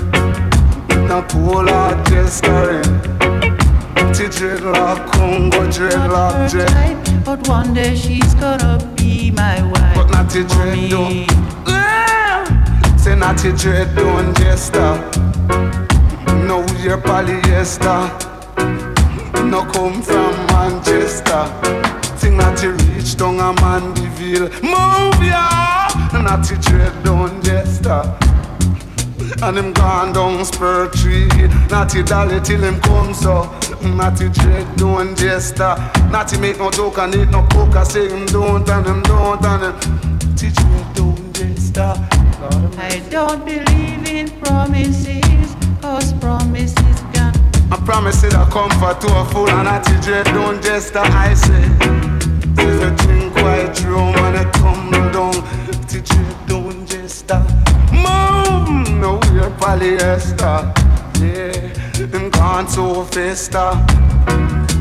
No polar gesturing. T dreadlock, Congo dreadlock, dread. type, but one day she's gonna be my wife. But not the dread don't. Say not the dread don't jester. No your polyester. No come from Manchester. Sing not the reach down a Mandeville. Move ya. Not the dread don't jester. And him gone down spur tree Natty dolly till him come so mm, Natty dread don't jester. Natty make no joke and eat no poker Say him don't and him don't and him. Natty dread don't jester. I don't believe in promises, cause promises can I promise it a comfort to a fool And Natty dread don't jester. I say If you white rum and it come down. Natty dread polyester Yeah, him gone so festa.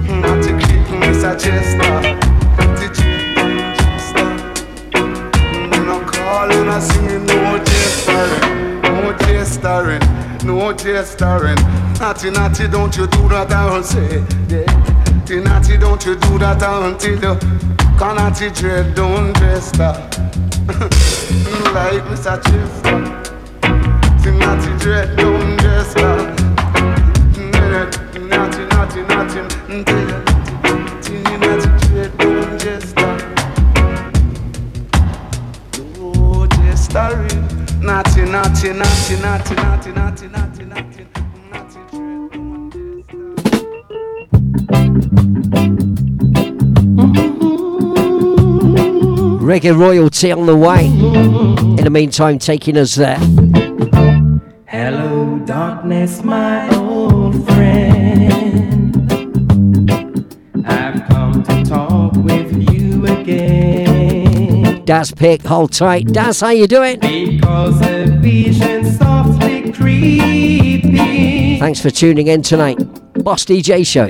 Not to keep me suggester dread don't jester mm, No calling, I singing no jestering No jestering, no jestering Natty, natty, don't you do that I will say yeah. Natty, don't you do that until you. Can natty dread, don't jester Like Mr. Chester Natty dread, don't dread, don't Oh, Reggae royalty on the way. In the meantime, taking us there. Hello, darkness, my old friend. I've come to talk with you again. Daz Pick, hold tight. Daz, how you doing? Because a vision softly creeping. Thanks for tuning in tonight. Boss DJ Show.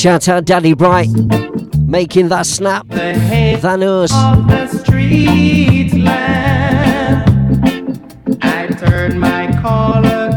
Shout out Daddy Bright, making that snap. Than us. of the street lamp. I turn my collar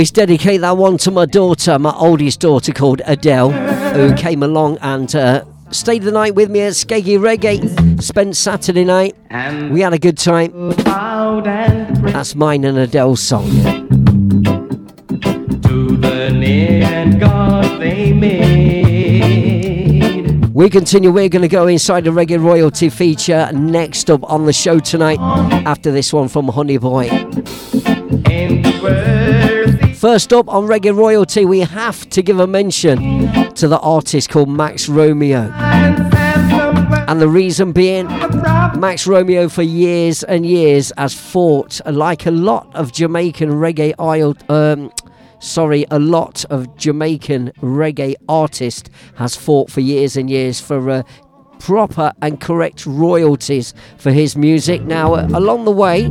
Always dedicate that one to my daughter, my oldest daughter called Adele, who came along and uh, stayed the night with me at Skeggy Reggae. Spent Saturday night. And we had a good time. That's mine and Adele's song. to the near God they made. We continue. We're going to go inside the Reggae Royalty feature next up on the show tonight. After this one from Honey Boy. First up on Reggae Royalty, we have to give a mention to the artist called Max Romeo. And the reason being, Max Romeo for years and years has fought, like a lot of Jamaican reggae isle, um, sorry, a lot of Jamaican reggae artists has fought for years and years for uh, proper and correct royalties for his music. Now, uh, along the way,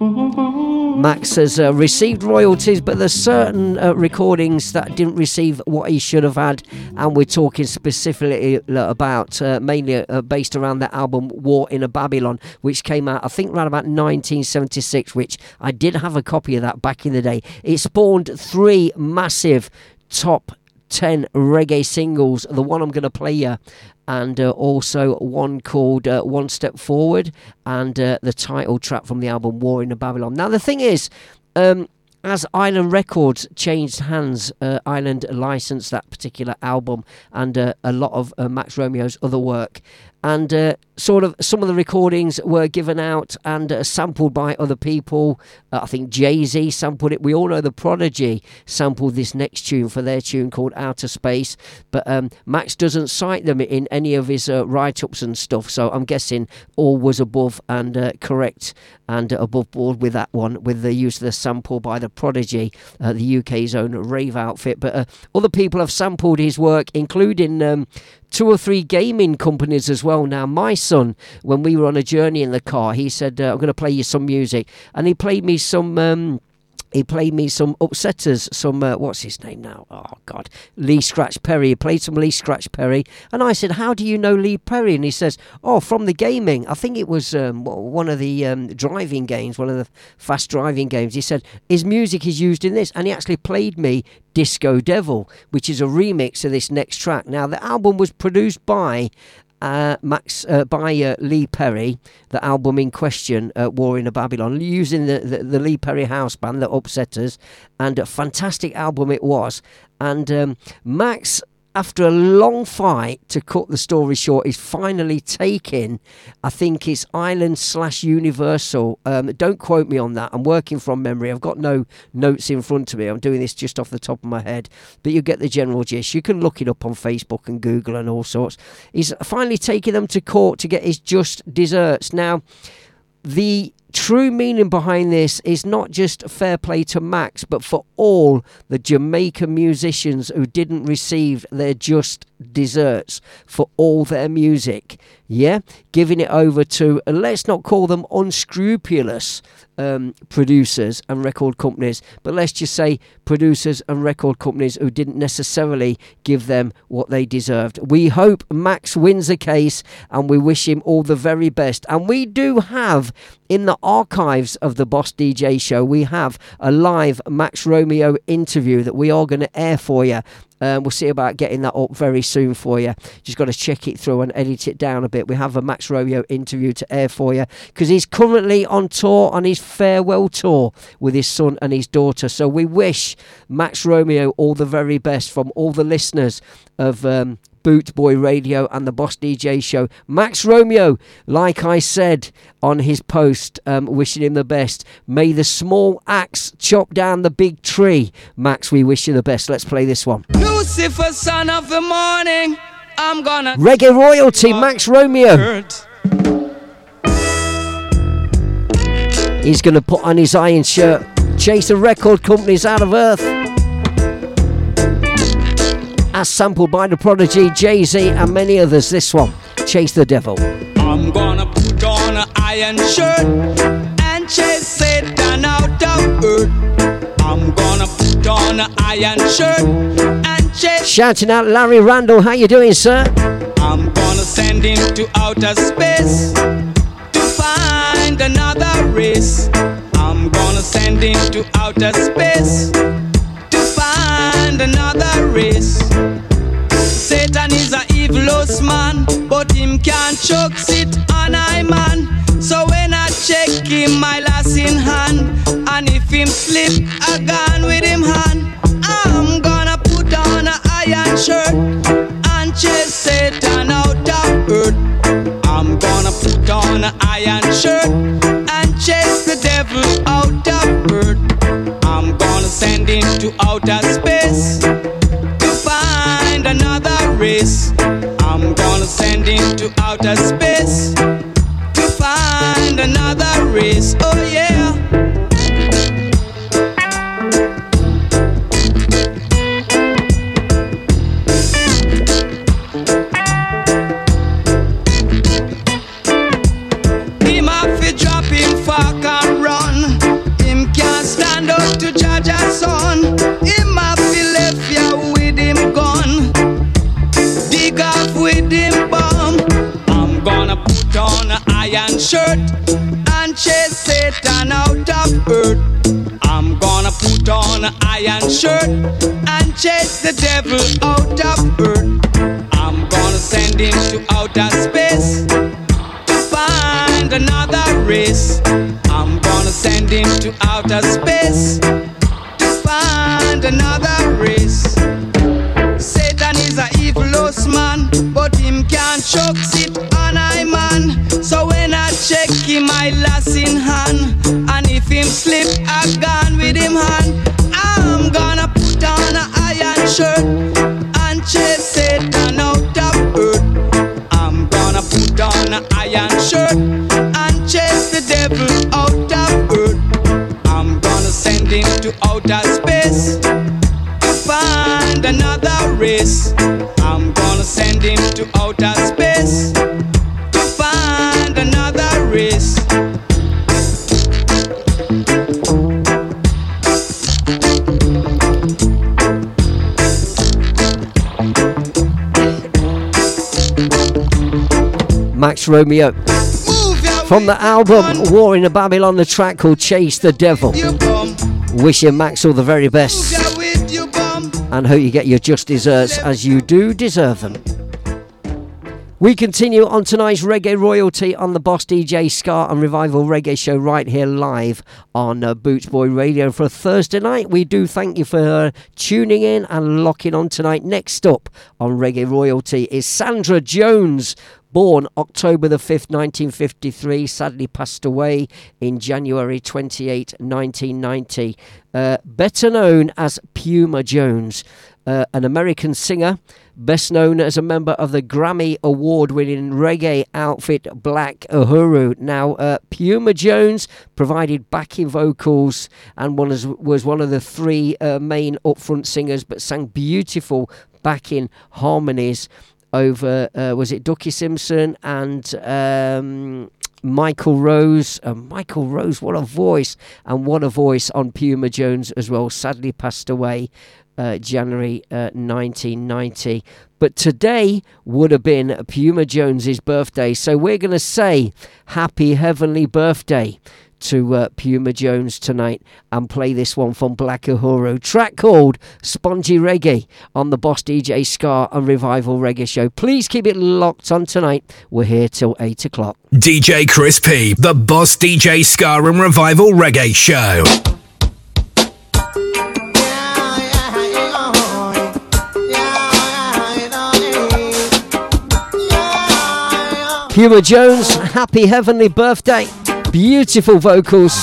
Max has uh, received royalties, but there's certain uh, recordings that didn't receive what he should have had, and we're talking specifically about uh, mainly uh, based around the album War in a Babylon, which came out I think around about 1976. Which I did have a copy of that back in the day. It spawned three massive top 10 reggae singles. The one I'm going to play you, and uh, also one called uh, One Step Forward, and uh, the title track from the album War in the Babylon. Now, the thing is, um, as Island Records changed hands, uh, Island licensed that particular album and uh, a lot of uh, Max Romeo's other work. And uh, sort of some of the recordings were given out and uh, sampled by other people. Uh, I think Jay Z sampled it. We all know the Prodigy sampled this next tune for their tune called Outer Space. But um, Max doesn't cite them in any of his uh, write ups and stuff. So I'm guessing all was above and uh, correct and above board with that one, with the use of the sample by the Prodigy, uh, the UK's own rave outfit. But uh, other people have sampled his work, including um, two or three gaming companies as well. Now, my son, when we were on a journey in the car, he said, uh, I'm going to play you some music. And he played me some. Um, he played me some upsetters, some uh, what's his name now? Oh God, Lee Scratch Perry. He played some Lee Scratch Perry, and I said, "How do you know Lee Perry?" And he says, "Oh, from the gaming. I think it was um, one of the um, driving games, one of the fast driving games." He said his music is used in this, and he actually played me Disco Devil, which is a remix of this next track. Now, the album was produced by uh, Max uh, by uh, Lee Perry, the album in question, uh, War in a Babylon, using the, the, the Lee Perry house band, the Upsetters, and a fantastic album it was. And um, Max after a long fight, to cut the story short, is finally taking, I think it's Island slash Universal. Um, don't quote me on that. I'm working from memory. I've got no notes in front of me. I'm doing this just off the top of my head. But you get the general gist. You can look it up on Facebook and Google and all sorts. He's finally taking them to court to get his just desserts. Now, the true meaning behind this is not just fair play to Max, but for all the Jamaican musicians who didn't receive their just desserts for all their music. Yeah, giving it over to, let's not call them unscrupulous um, producers and record companies, but let's just say producers and record companies who didn't necessarily give them what they deserved. We hope Max wins the case and we wish him all the very best. And we do have in the archives of the Boss DJ show, we have a live Max Romeo interview that we are going to air for you. Um, we'll see about getting that up very soon for you. Just got to check it through and edit it down a bit. We have a Max Romeo interview to air for you because he's currently on tour on his farewell tour with his son and his daughter. So we wish Max Romeo all the very best from all the listeners of um, Boot Boy Radio and the Boss DJ show. Max Romeo, like I said on his post, um, wishing him the best. May the small axe chop down the big tree. Max, we wish you the best. Let's play this one. Lucifer, son of the morning, I'm gonna. Reggae royalty, Max Romeo. He's going to put on his iron shirt, chase the record companies out of earth. As sampled by the Prodigy, Jay Z, and many others. This one, Chase the Devil. I'm gonna put on an iron shirt and chase Satan out of earth. I'm gonna put on an iron shirt and chase. Shouting out Larry Randall, how you doing, sir? I'm gonna send him to outer space to find another race. I'm gonna send him to outer space to find another race. Satan is a evilous man, but him can't choke it on I man. So when I check him, my last in hand, and if him slip, I gone with him hand. I'm gonna put on a iron shirt and chase Satan out of earth. I'm gonna put on an iron shirt and chase the devil out of earth. I'm gonna send him to outer space I'm gonna send him to outer space to find another race. Oh yeah. Iron shirt and chase Satan out of earth. I'm gonna put on an iron shirt and chase the devil out of earth. I'm gonna send him to outer space to find another race. I'm gonna send him to outer space to find another race. Satan is a evilous man, but him can't choke it him, I last in hand, and if him slip, I gone with him hand. I'm gonna put on an iron shirt and chase Satan out of earth. I'm gonna put on an iron shirt and chase the devil out of earth. I'm gonna send him to outer space to find another race. I'm gonna send him to outer space Romeo. From the album War in a Babylon, the track called Chase the Devil. Wishing Max all the very best. And hope you get your just desserts as you do deserve them. We continue on tonight's reggae royalty on the Boss DJ Ska and Revival Reggae Show right here live on uh, Boots Boy Radio for a Thursday night. We do thank you for uh, tuning in and locking on tonight. Next up on Reggae Royalty is Sandra Jones. Born October the 5th, 1953, sadly passed away in January 28, 1990. Uh, better known as Puma Jones, uh, an American singer, best known as a member of the Grammy Award winning reggae outfit Black Uhuru. Now, uh, Puma Jones provided backing vocals and is, was one of the three uh, main upfront singers, but sang beautiful backing harmonies over, uh, was it Duckie Simpson and. Um, Michael Rose, uh, Michael Rose, what a voice, and what a voice on Puma Jones as well. Sadly passed away uh, January uh, 1990. But today would have been Puma Jones's birthday, so we're going to say happy heavenly birthday to uh, Puma Jones tonight and play this one from Black Uhuru. Track called Sponji Reggae on the Boss DJ Ska and Revival Reggae Show. Please keep it locked on tonight. We're here till 8 o'clock. DJ Chris P, the Boss DJ Ska and Revival Reggae Show. Puma Jones, happy heavenly birthday. Beautiful vocals.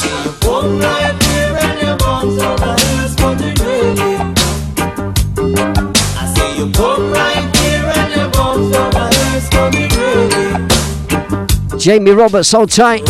Jamie Roberts, hold tight.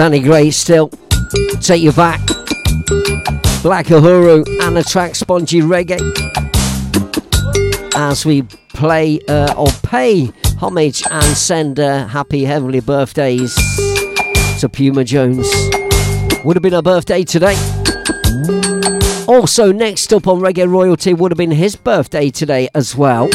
Sunny Gray still. Take you back. Black Uhuru and the track Sponji Reggae. As we play uh, or pay homage and send uh, happy heavenly birthdays to Puma Jones. Would have been her birthday today. Also, next up on Reggae Royalty would have been his birthday today as well.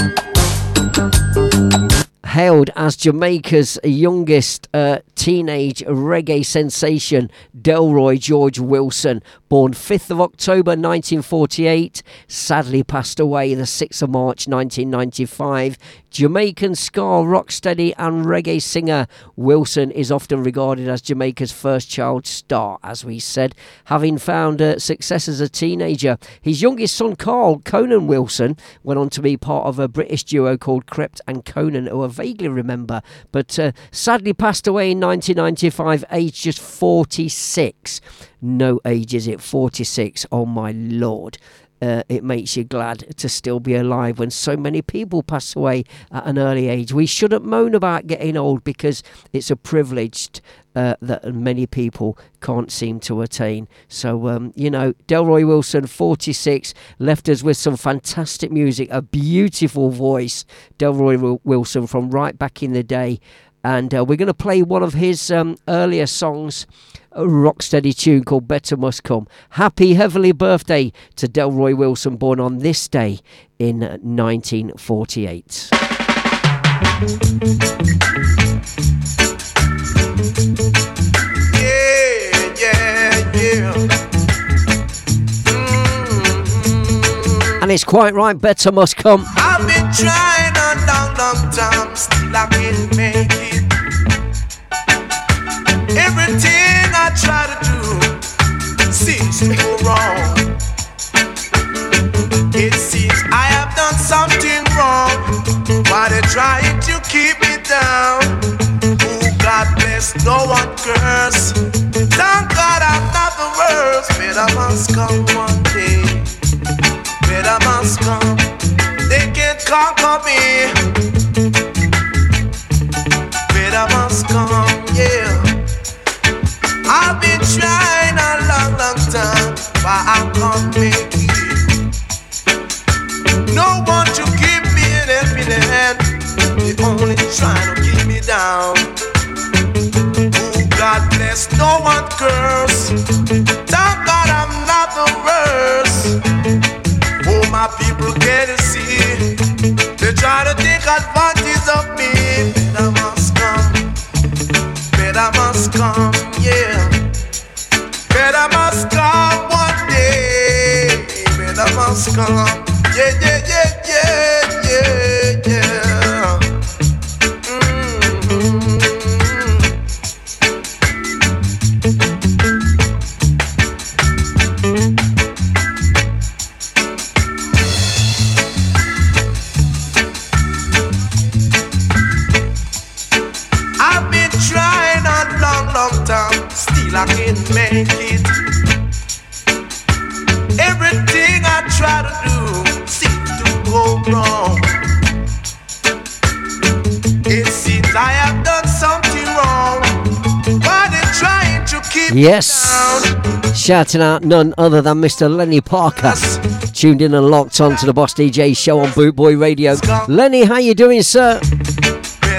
Hailed as Jamaica's youngest uh, teenage reggae sensation, Delroy George Wilson, born 5th of October 1948, sadly passed away the 6th of March 1995. Jamaican ska, rocksteady, and reggae singer, Wilson is often regarded as Jamaica's first child star, as we said, having found uh, success as a teenager. His youngest son, Carl Conan Wilson, went on to be part of a British duo called Krept and Konan, who I vaguely remember, but uh, sadly passed away in 1995, aged just 46. No age is it, 46. Oh my lord. Uh, it makes you glad to still be alive when so many people pass away at an early age. We shouldn't moan about getting old because it's a privilege uh, that many people can't seem to attain. So, um, you know, Delroy Wilson, 46, left us with some fantastic music, a beautiful voice. Delroy Wilson from right back in the day. And uh, we're going to play one of his um, earlier songs, a rocksteady tune called Better Must Come. Happy heavenly birthday to Delroy Wilson, born on this day in 1948. Yeah, yeah, yeah. And it's quite right, Better Must Come. I've been trying a long, long time, still I can't Everything I try to do seems to go wrong. It seems I have done something wrong. Why they trying to keep me down? Oh, God bless, no one curse. Thank God I'm not the worst. Come one day. Come. They can't conquer me. Come, but I can't make it. No one to give me an helping hand. They only trying to keep me down. Oh, God bless, no one curse. Thank God I'm not the worst. Oh, my people see. They try to take advantage of me. Yeah, yeah, yeah, yeah, yeah, yeah. I've been trying a long, long time, still I can't make it. Try to do seems to go wrong. It seems I have done something wrong. Why they trying to keep Yes. Shouting out none other than Mr. Lenny Parker. Tuned in and locked on to the Boss DJ show on Bootboy Radio. Lenny, how you doing, sir?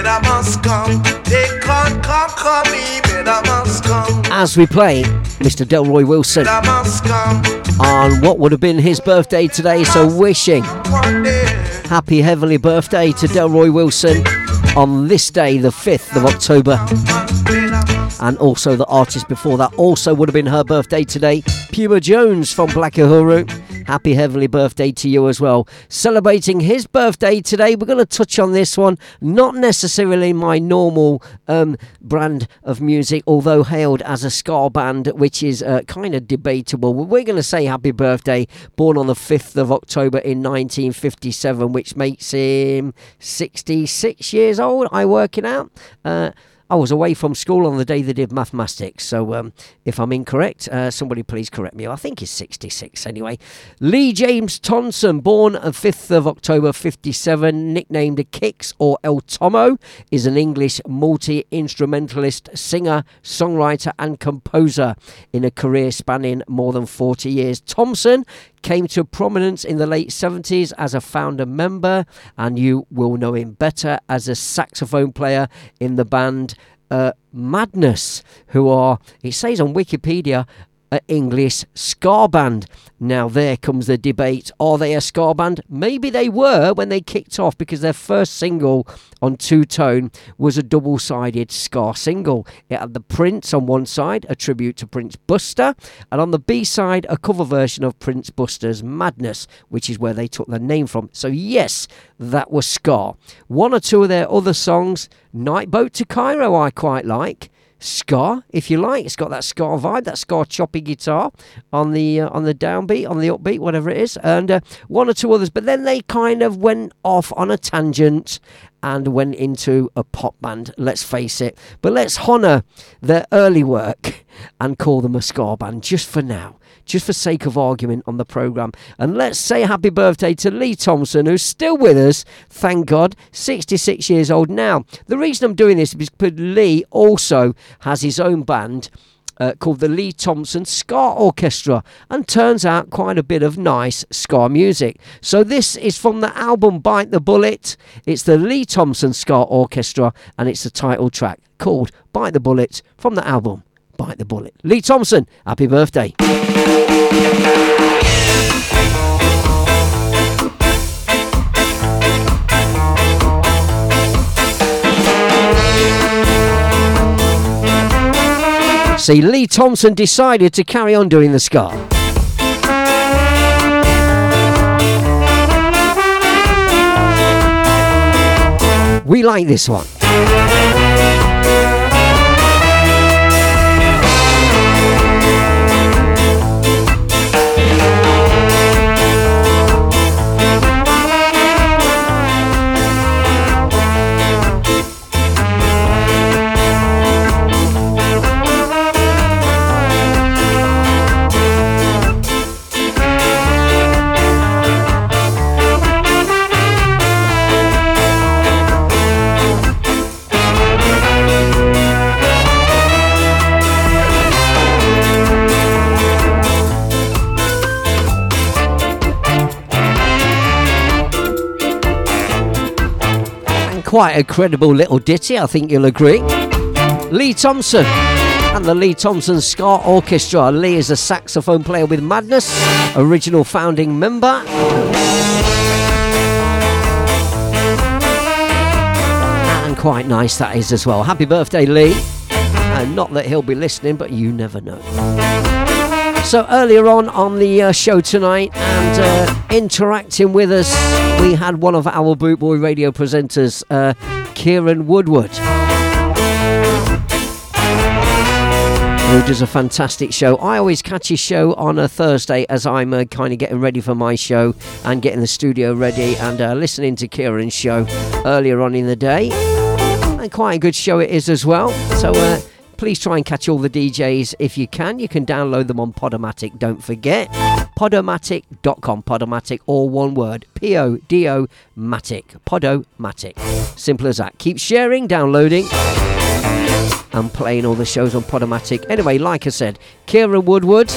Better must come. They can't conquer me. Better must come. As we play Mr. Delroy Wilson come. on what would have been his birthday today, so wishing happy heavenly birthday to Delroy Wilson on this day, the 5th of October. And also the artist before that also would have been her birthday today, Puma Jones from Black Uhuru. Happy heavenly birthday to you as well. Celebrating his birthday today, we're going to touch on this one. Not necessarily my normal um, brand of music, although hailed as a ska band, which is uh, kind of debatable. We're going to say happy birthday, born on the 5th of October in 1957, which makes him 66 years old. I working out. Uh, I was away from school on the day they did mathematics, so um, if I'm incorrect, uh, somebody please correct me. I think he's 66 anyway. Lee James Thompson, born on 5th of October 57, nicknamed Kicks or El Tomo, is an English multi instrumentalist, singer, songwriter, and composer in a career spanning more than 40 years. Thompson came to prominence in the late 70s as a founder member, and you will know him better as a saxophone player in the band uh, Madness, who are, it says on Wikipedia, English ska band. Now, there comes the debate. Are they a ska band? Maybe they were when they kicked off because their first single on Two Tone was a double sided ska single. It had the Prince on one side, a tribute to Prince Buster, and on the B side, a cover version of Prince Buster's Madness, which is where they took their name from. So, yes, that was ska. One or two of their other songs, Night Boat to Cairo, I quite like ska, if you like. It's got that ska vibe, that ska choppy guitar on the uh, on the downbeat, on the upbeat, whatever it is, and uh, one or two others. But then they kind of went off on a tangent and went into a pop band. Let's face it. But let's honour their early work and call them a ska band just for now. Just for sake of argument on the programme. And let's say happy birthday to Lee Thompson, who's still with us, thank God, 66 years old now. The reason I'm doing this is because Lee also has his own band uh, called the Lee Thompson Ska Orchestra and turns out quite a bit of nice ska music. So this is from the album Bite the Bullet. It's the Lee Thompson Ska Orchestra and it's the title track called Bite the Bullet from the album Bite the Bullet. Lee Thompson, happy birthday. See, Lee Thompson decided to carry on doing the ska. We like this one. Quite a credible little ditty, I think you'll agree. Lee Thompson and the Lee Thompson Ska Orchestra. Lee is a saxophone player with Madness, original founding member. And quite nice that is as well. Happy birthday, Lee. And not that he'll be listening, but you never know. So earlier on on the uh, show tonight and uh, interacting with us, we had one of our Boot Boy radio presenters, uh, Kieran Woodward. Who does a fantastic show. I always catch his show on a Thursday as I'm uh, kind of getting ready for my show and getting the studio ready and uh, listening to Kieran's show earlier on in the day. And quite a good show it is as well. So uh, please try and catch all the DJs if you can. You can download them on Podomatic, don't forget. Podomatic.com. Podomatic, all one word. P O D O Matic. Podomatic. Simple as that. Keep sharing, downloading, and playing all the shows on Podomatic. Anyway, like I said, Kieran Woodward.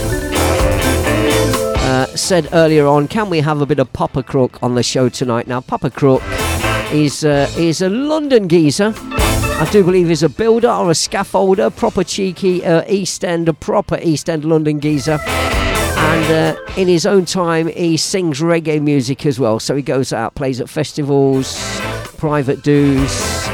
Uh, said earlier on, can we have a bit of Papa Crook on the show tonight? Now, Papa Crook is uh, is a London geezer. I do believe he's a builder or a scaffolder, proper cheeky uh, East End, a proper East End London geezer. And uh, in his own time, he sings reggae music as well. So he goes out, plays at festivals, private dues,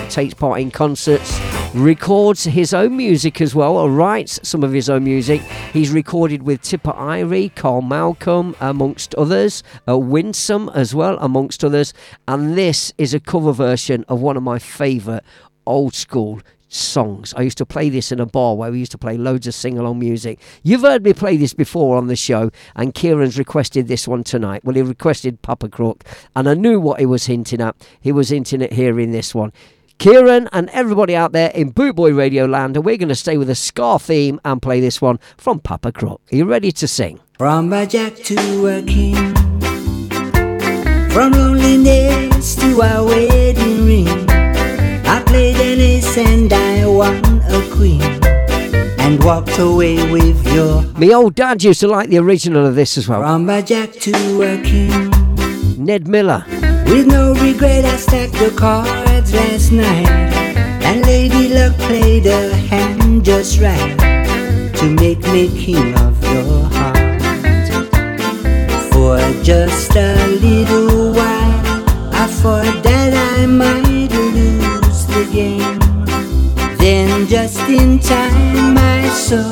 takes part in concerts. records his own music as well, or writes some of his own music. He's recorded with Tippa Irie, Carl Malcolm, amongst others, uh, Winsome as well, amongst others. And this is a cover version of one of my favourite old school songs. I used to play this in a bar where we used to play loads of sing along music. You've heard me play this before on the show, and Kieran's requested this one tonight. Well, he requested Papa Crook, and I knew what he was hinting at. He was hinting at here in this one. Kieran and everybody out there in Bootboy Radio Land, and we're going to stay with a Ska theme and play this one from Papa Crook. Are you ready to sing? From a jack to a king, from loneliness to a wedding ring. Ace and I won a queen, and walked away with your. Me old dad used to like the original of this as well. From a jack to a king. Ned Miller. With no regret, I stacked the cards last night. And Lady Luck played a hand just right to make me king of your heart. For just a little while, I thought that I might Then, just in time, I saw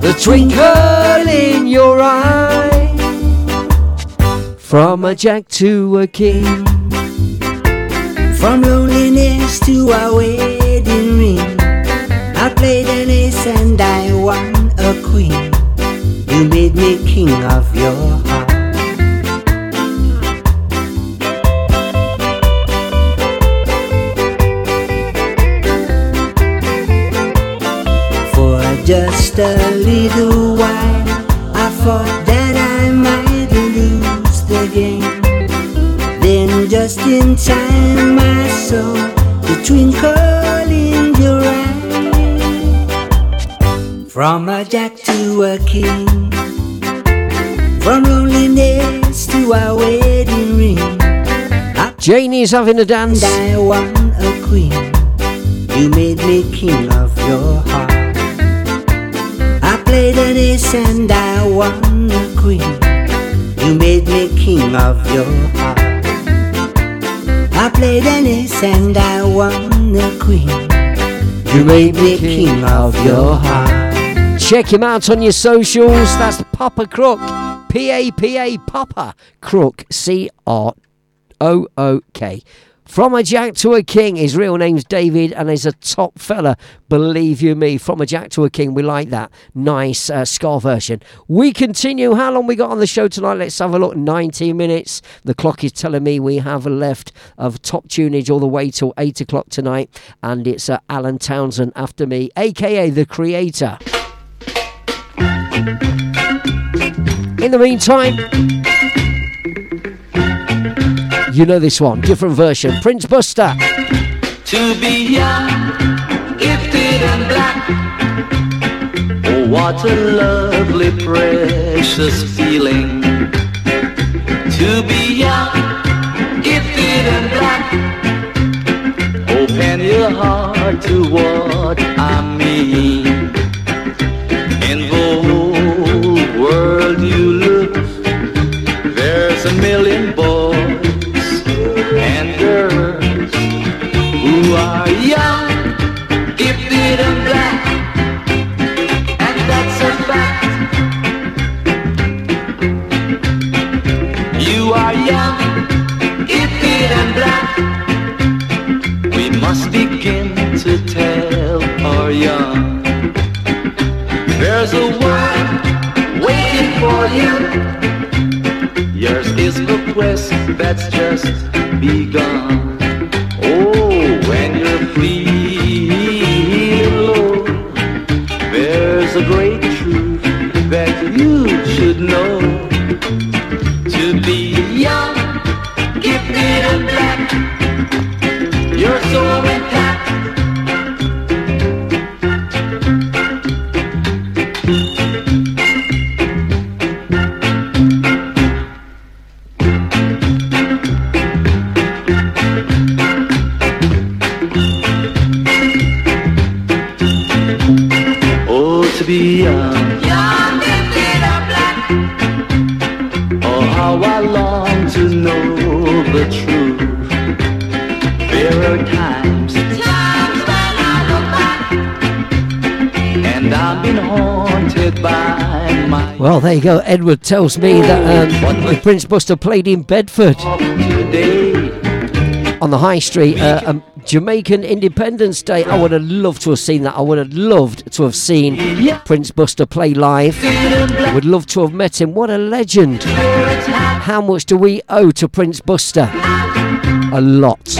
The twinkle in your eye. From a jack to a king. From loneliness to a wedding ring. I played an ace and I won a queen. You made me king of your heart. Just a little while, I thought that I might lose the game. Then, just in time, I saw the twinkle in your eye. From a jack to a king, from loneliness to a wedding ring. Janie's having a dance. And I won a queen. You made me king of your heart. Ace and I won a queen. You made me king of your heart. I played an ace and I won a queen. You made me king of your heart. Check him out on your socials. That's Papa Crook. P A P A Papa Crook. C R O O K. From a Jack to a King. His real name's David and he's a top fella. Believe you me. From a Jack to a King. We like that. Nice uh, Ska version. We continue. How long we got on the show tonight? Let's have a look. 19 minutes. The clock is telling me we have left of top tunage all the way till 8 o'clock tonight. And it's uh, Alan Townsend after me, aka the creator. In the meantime, you know this one, different version. Prince Buster. To be young, gifted and black. Oh, what a lovely, precious feeling. To be young, gifted and black. Open your heart to what I mean. In the whole world you look, there's a million that's just begun. You go. Edward tells me that um, the Prince Buster played in Bedford on the High Street. Uh, um, Jamaican Independence Day. I would have loved to have seen that. I would have loved to have seen Prince Buster play live. Would love to have met him. What a legend. How much do we owe to Prince Buster? A lot.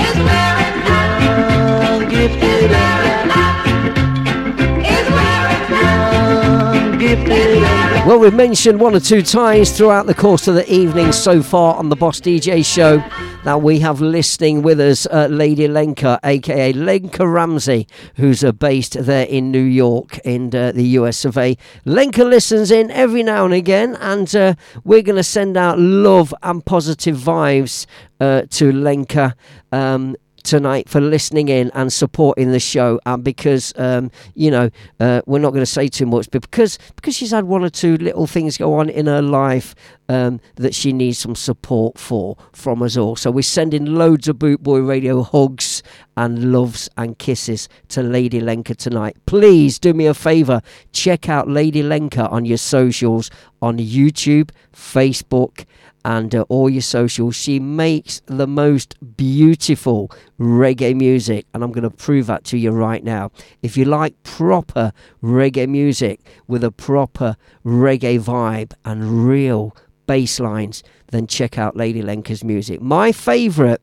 Well, we've mentioned one or two times throughout the course of the evening so far on the Boss DJ show that we have listening with us uh, Lady Lenka, aka Lenka Ramsey, who's uh, based there in New York in uh, the US of A. Lenka listens in every now and again, and uh, we're going to send out love and positive vibes uh, to Lenka. Um, tonight for listening in and supporting the show and because um, you know uh, we're not going to say too much but because because she's had one or two little things go on in her life um, that she needs some support for from us all. So we're sending loads of boot boy radio hugs and loves and kisses to lady lenka tonight. Please do me a favor check out lady lenka on your socials on youtube facebook and uh, all your socials. She makes the most beautiful reggae music, and I'm going to prove that to you right now. If you like proper reggae music with a proper reggae vibe and real bass lines, then check out Lady Lenka's music. My favourite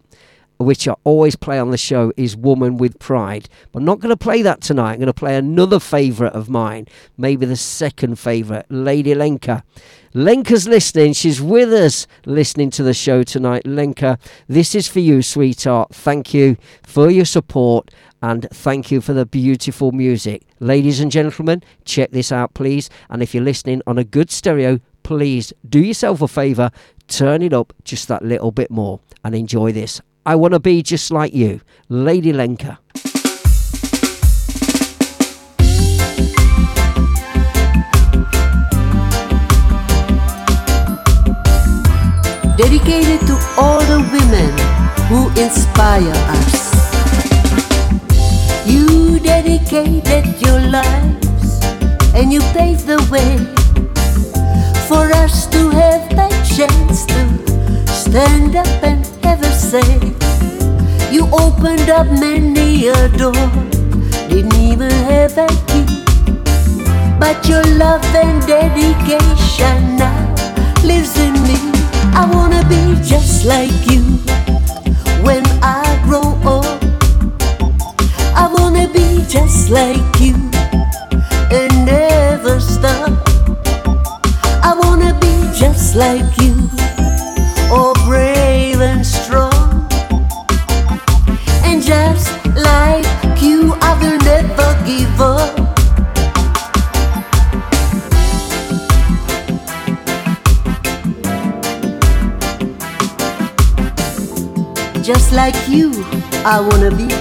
which I always play on the show, is Woman with Pride. But I'm not going to play that tonight. I'm going to play another favourite of mine, maybe the second favourite, Lady Lenka. Lenka's listening. She's with us listening to the show tonight. Lenka, this is for you, sweetheart. Thank you for your support and thank you for the beautiful music. Ladies and gentlemen, check this out, please. And if you're listening on a good stereo, please do yourself a favour, turn it up just that little bit more and enjoy this. I want to be just like you, Lady Lenka. Dedicated to all the women who inspire us. You dedicated your lives and you paved the way for us to have that chance to stand up and have a say. You opened up many a door, didn't even have a key. But your love and dedication now lives in me. I wanna be just like you when I grow old. I wanna be just like you and never stop. I wanna be just like you, just like you, I wanna be.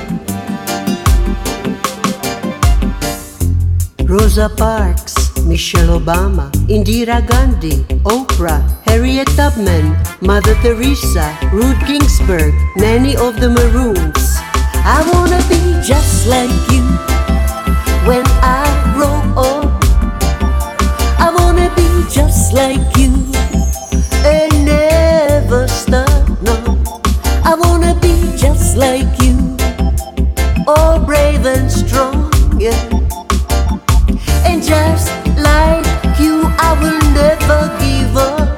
Rosa Parks, Michelle Obama, Indira Gandhi, Oprah, Harriet Tubman, Mother Teresa, Ruth Ginsburg, many of the Maroons. I wanna be just like you when I grow up. I wanna be just like you like you, all brave and strong, yeah. And just like you, I will never give up.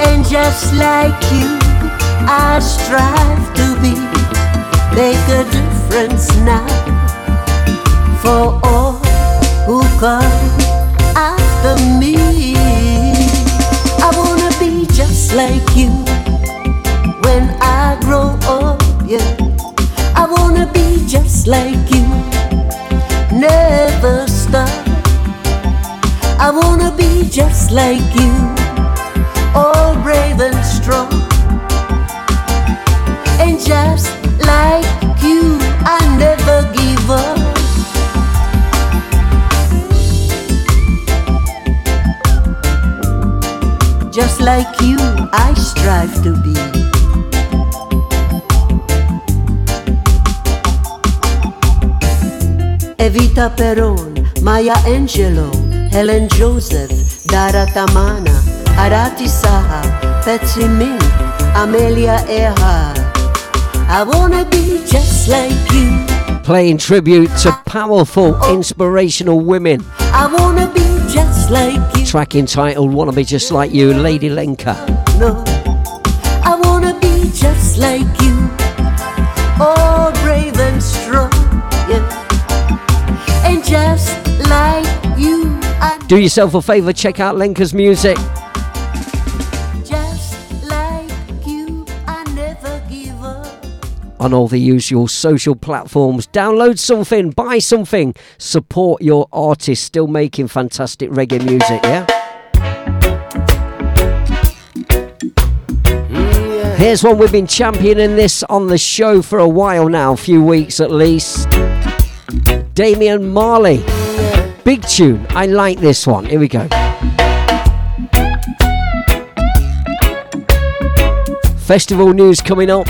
And just like you, I strive make a difference now for all who come after me. I wanna be just like you when I grow up, yeah. I wanna be just like you, never stop. I wanna be just like you, all brave and strong. And just like you, I never give up. just like you, I strive to be. Evita Peron, Maya Angelou, Helen Joseph, Dara Tamana, Arati Saha, Patsy Mink, Amelia Earhart. I wanna be just like you. Playing tribute to powerful, inspirational women. I wanna be just like you. Track entitled Wanna Be Just Like You, Lady Lenka. No, I wanna be just like you. Oh, brave and strong, yeah. And just like you, I Do yourself a favour, check out Lenka's music. On all the usual social platforms. Download something, buy something, support your artists still making fantastic reggae music, mm, yeah? Here's one we've been championing this on the show for a while now, a few weeks at least. Damian Marley. Big tune. I like this one. Here we go. Festival news coming up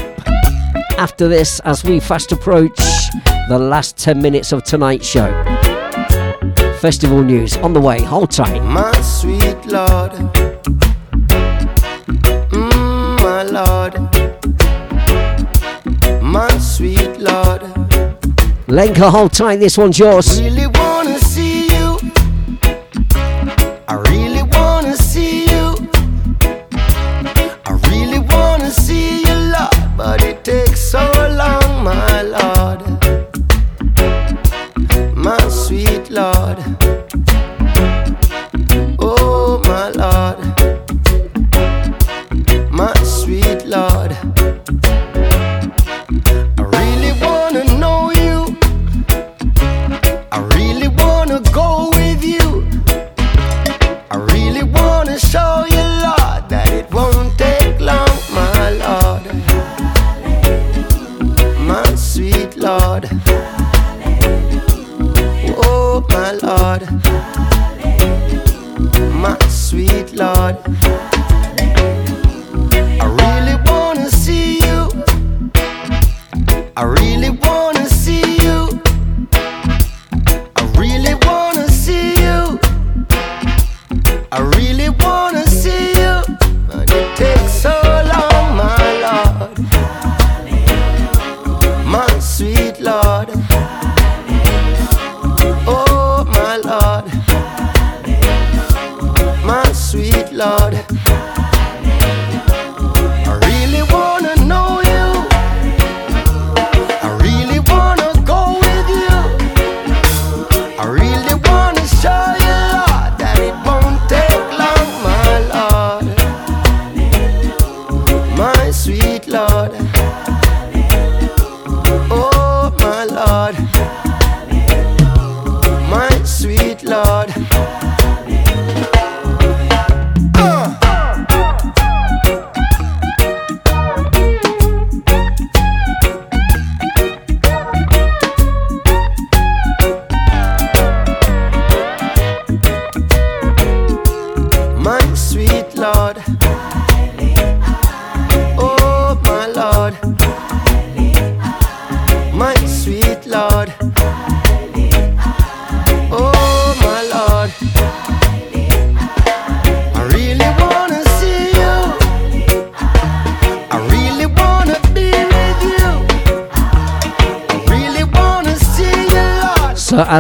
after this as we fast approach the last 10 minutes of tonight's show. Festival news on the way. Hold tight. My sweet Lord, mm, my Lord, my sweet Lord. Lenka, hold tight. This one's yours. Really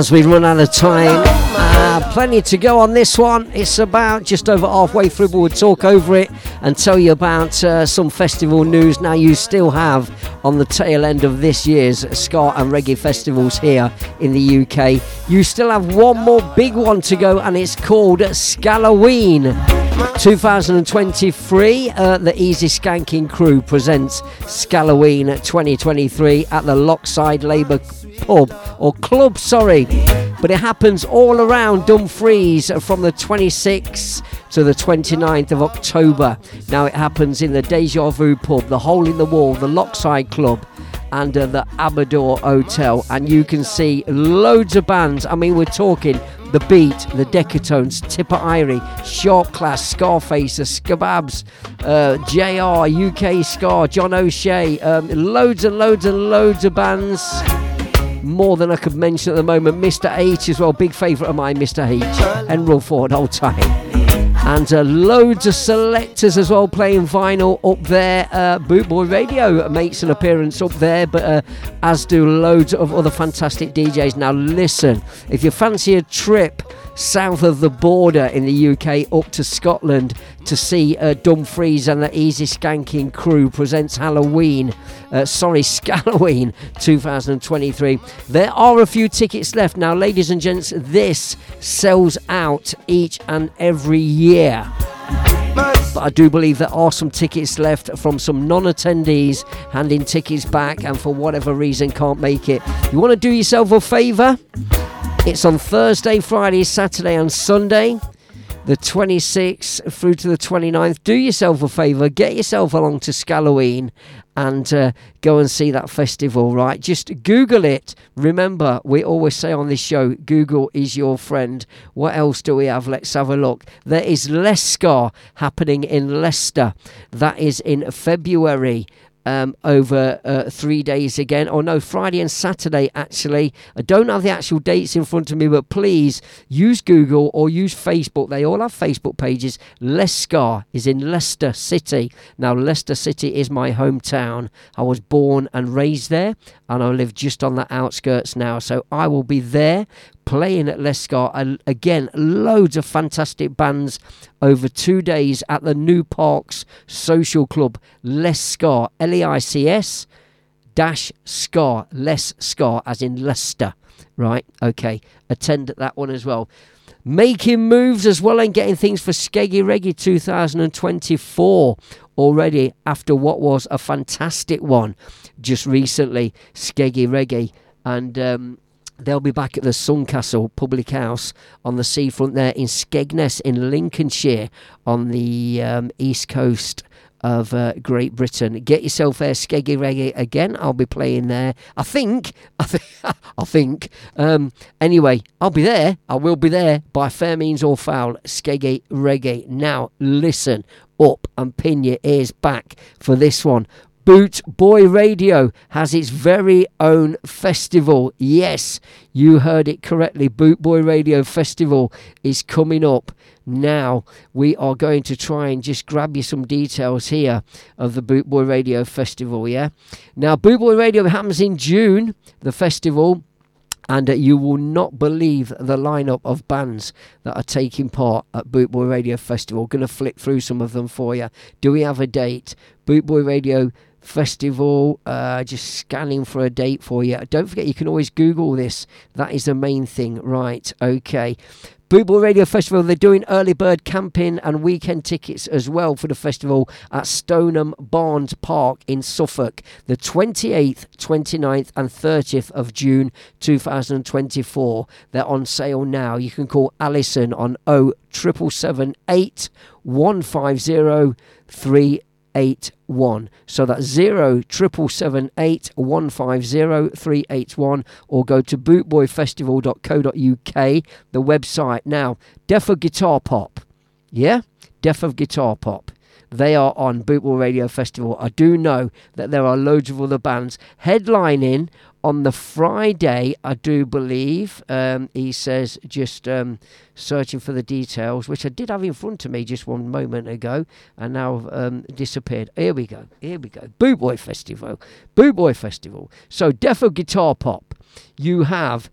as we run out of time, uh, plenty to go on this one. It's about just over halfway through, but we'll talk over it and tell you about uh, some festival news. Now, you still have on the tail end of this year's Ska and Reggae festivals here in the UK. You still have one more big one to go, and it's called Scalloween. 2023, uh, the Easy Skanking crew presents Scalloween 2023 at the Lockside Labour Pub or Club, sorry. But it happens all around Dumfries from the 26th to the 29th of October. Now it happens in the Deja Vu Pub, the Hole in the Wall, the Lockside Club, and uh, the Amador Hotel. And you can see loads of bands. I mean, we're talking The Beat, The Decatones, Tippa Irie, Sharp Class, Skarface, The Skababs, uh, JR, UK Scar, John O'Shea, um, loads and loads and loads of bands. More than I could mention at the moment. Mr. H as well, big favourite of mine, Mr. H. Enroll Ford, old time. And uh, loads of selectors as well playing vinyl up there. Uh, Bootboy Radio makes an appearance up there, but uh, as do loads of other fantastic DJs. Now, listen, if you fancy a trip south of the border in the UK up to Scotland to see uh, Dumfries and the Easy Skanking crew presents Halloween, uh, sorry, Scalloween 2023. There are a few tickets left. Now, ladies and gents, this sells out each and every year. But I do believe there are some tickets left from some non attendees handing tickets back and for whatever reason can't make it. You want to do yourself a favour? It's on Thursday, Friday, Saturday, and Sunday, the 26th through to the 29th. Do yourself a favour, get yourself along to Scalloween and uh, go and see that festival, right? Just Google it. Remember, we always say on this show, Google is your friend. What else do we have? Let's have a look. There is Lescar happening in Leicester. That is in February um, over uh, three days again. Or no, Friday and Saturday actually. I don't have the actual dates in front of me, but please use Google or use Facebook. They all have Facebook pages. Lescar is in Leicester City. Now, Leicester City is my hometown. I was born and raised there, and I live just on the outskirts now. So I will be there playing at Lescar. And again, loads of fantastic bands over two days at the New Parks Social Club, Lescar, L E I C S dash Scar, Less Scar, as in Leicester. Right, okay. Attend at that one as well. Making moves as well and getting things for Skeggy Reggae 2024 already after what was a fantastic one just recently, Skeggy Reggae. And um, They'll be back at the Suncastle Public House on the seafront there in Skegness in Lincolnshire on the um, east coast of uh, Great Britain. Get yourself there, Skeggy Reggae again. I'll be playing there. I think. I, I think. Um, anyway, I'll be there. I will be there by fair means or foul. Skeggy Reggae. Now, listen up and pin your ears back for this one. Boot Boy Radio has its very own festival. Yes, you heard it correctly. Boot Boy Radio Festival is coming up now. We are going to try and just grab you some details here of the Boot Boy Radio Festival. Yeah. Now, Boot Boy Radio happens in June, the festival and uh, you will not believe the lineup of bands that are taking part at Bootboy Radio Festival. Going to flick through some of them for you. Do we have a date? Bootboy Radio Festival. Uh, just scanning for a date for you. Don't forget, you can always Google this. That is the main thing. Right, okay. Bootboy Radio Festival, they're doing early bird camping and weekend tickets as well for the festival at Stonham Barns Park in Suffolk, the 28th, 29th, and 30th of June 2024. They're on sale now. You can call Alison on 07778 150 381. So that's zero triple seven eight one five zero three eight one, or go to bootboyfestival.co.uk, the website. Now, Death of Guitar Pop, yeah, Death of Guitar Pop. They are on Bootboy Radio Festival. I do know that there are loads of other bands headlining on the Friday, I do believe. Um, he says, just um, searching for the details, which I did have in front of me just one moment ago, and now um, disappeared. Here we go. Here we go. Boot Boy Festival. Boot Boy Festival. So, Death of Guitar Pop. You have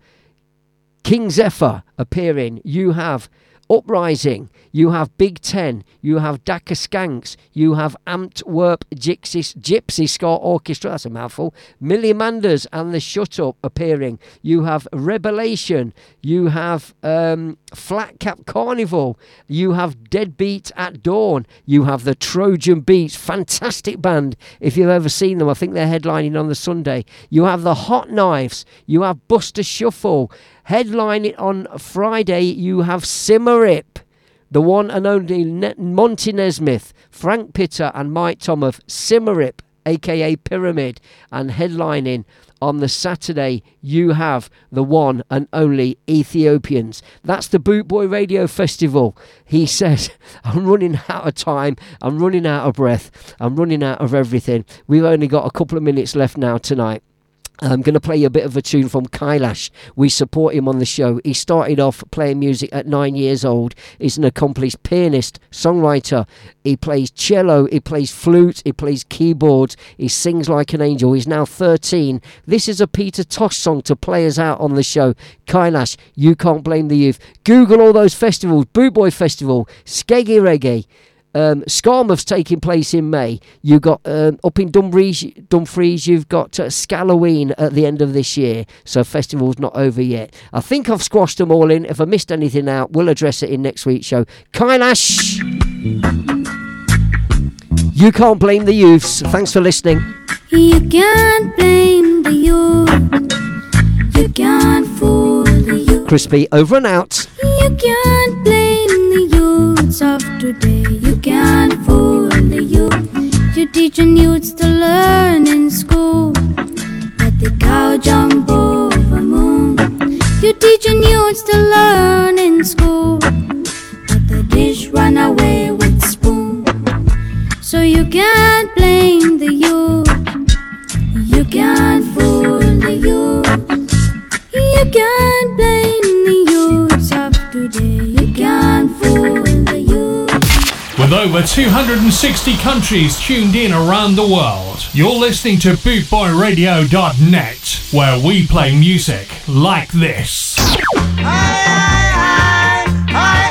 King Zephyr appearing. You have Uprising, you have Big Ten, you have Dakar Skanks, you have Antwerp Gypsy, Gypsy Ska Orchestra, that's a mouthful, Millie Manders and the Shut Up appearing, you have Revelation, you have um, Flat Cap Carnival, you have Deadbeat at Dawn, you have the Trojan Beats, fantastic band. If you've ever seen them, I think they're headlining on the Sunday. You have the Hot Knives, you have Buster Shuffle. Headlining on Friday, you have Symarip, the one and only ne- Monty Neysmith, Frank Pitter, and Mike Tomoff. Symarip, aka Pyramid, and headlining on the Saturday, you have the one and only Ethiopians. That's the Boot Boy Radio Festival. He says, I'm running out of time, I'm running out of breath, I'm running out of everything. We've only got a couple of minutes left now tonight. I'm going to play you a bit of a tune from Kailash. We support him on the show. He started off playing music at nine years old. He's an accomplished pianist, songwriter. He plays cello, he plays flute, he plays keyboards. He sings like an angel. He's now 13. This is a Peter Tosh song to play us out on the show. Kailash, you can't blame the youth. Google all those festivals Boot Boy Festival, Skeggy Reggae. Um, Skamouth's taking place in May. You've got um, up in Dumfries, Dumfries. You've got uh, Scalloween at the end of this year. So festival's not over yet. I think I've squashed them all in. If I missed anything out, we'll address it in next week's show. Kailash, you can't blame the youths. Thanks for listening. You can't blame the youth. You can't fool the youth. Crispy over and out. You can't blame youths of today. You can't fool the youth. You're teaching youths to learn in school. But the cow jump over moon. You're teaching youths to learn in school. But the dish run away with spoon. So you can't blame the youth. You can't fool the youth. You can't blame the youths of today. You can fool the youth. With over 260 countries tuned in around the world, you're listening to bootboyradio.net, where we play music like this. Aye, aye, aye,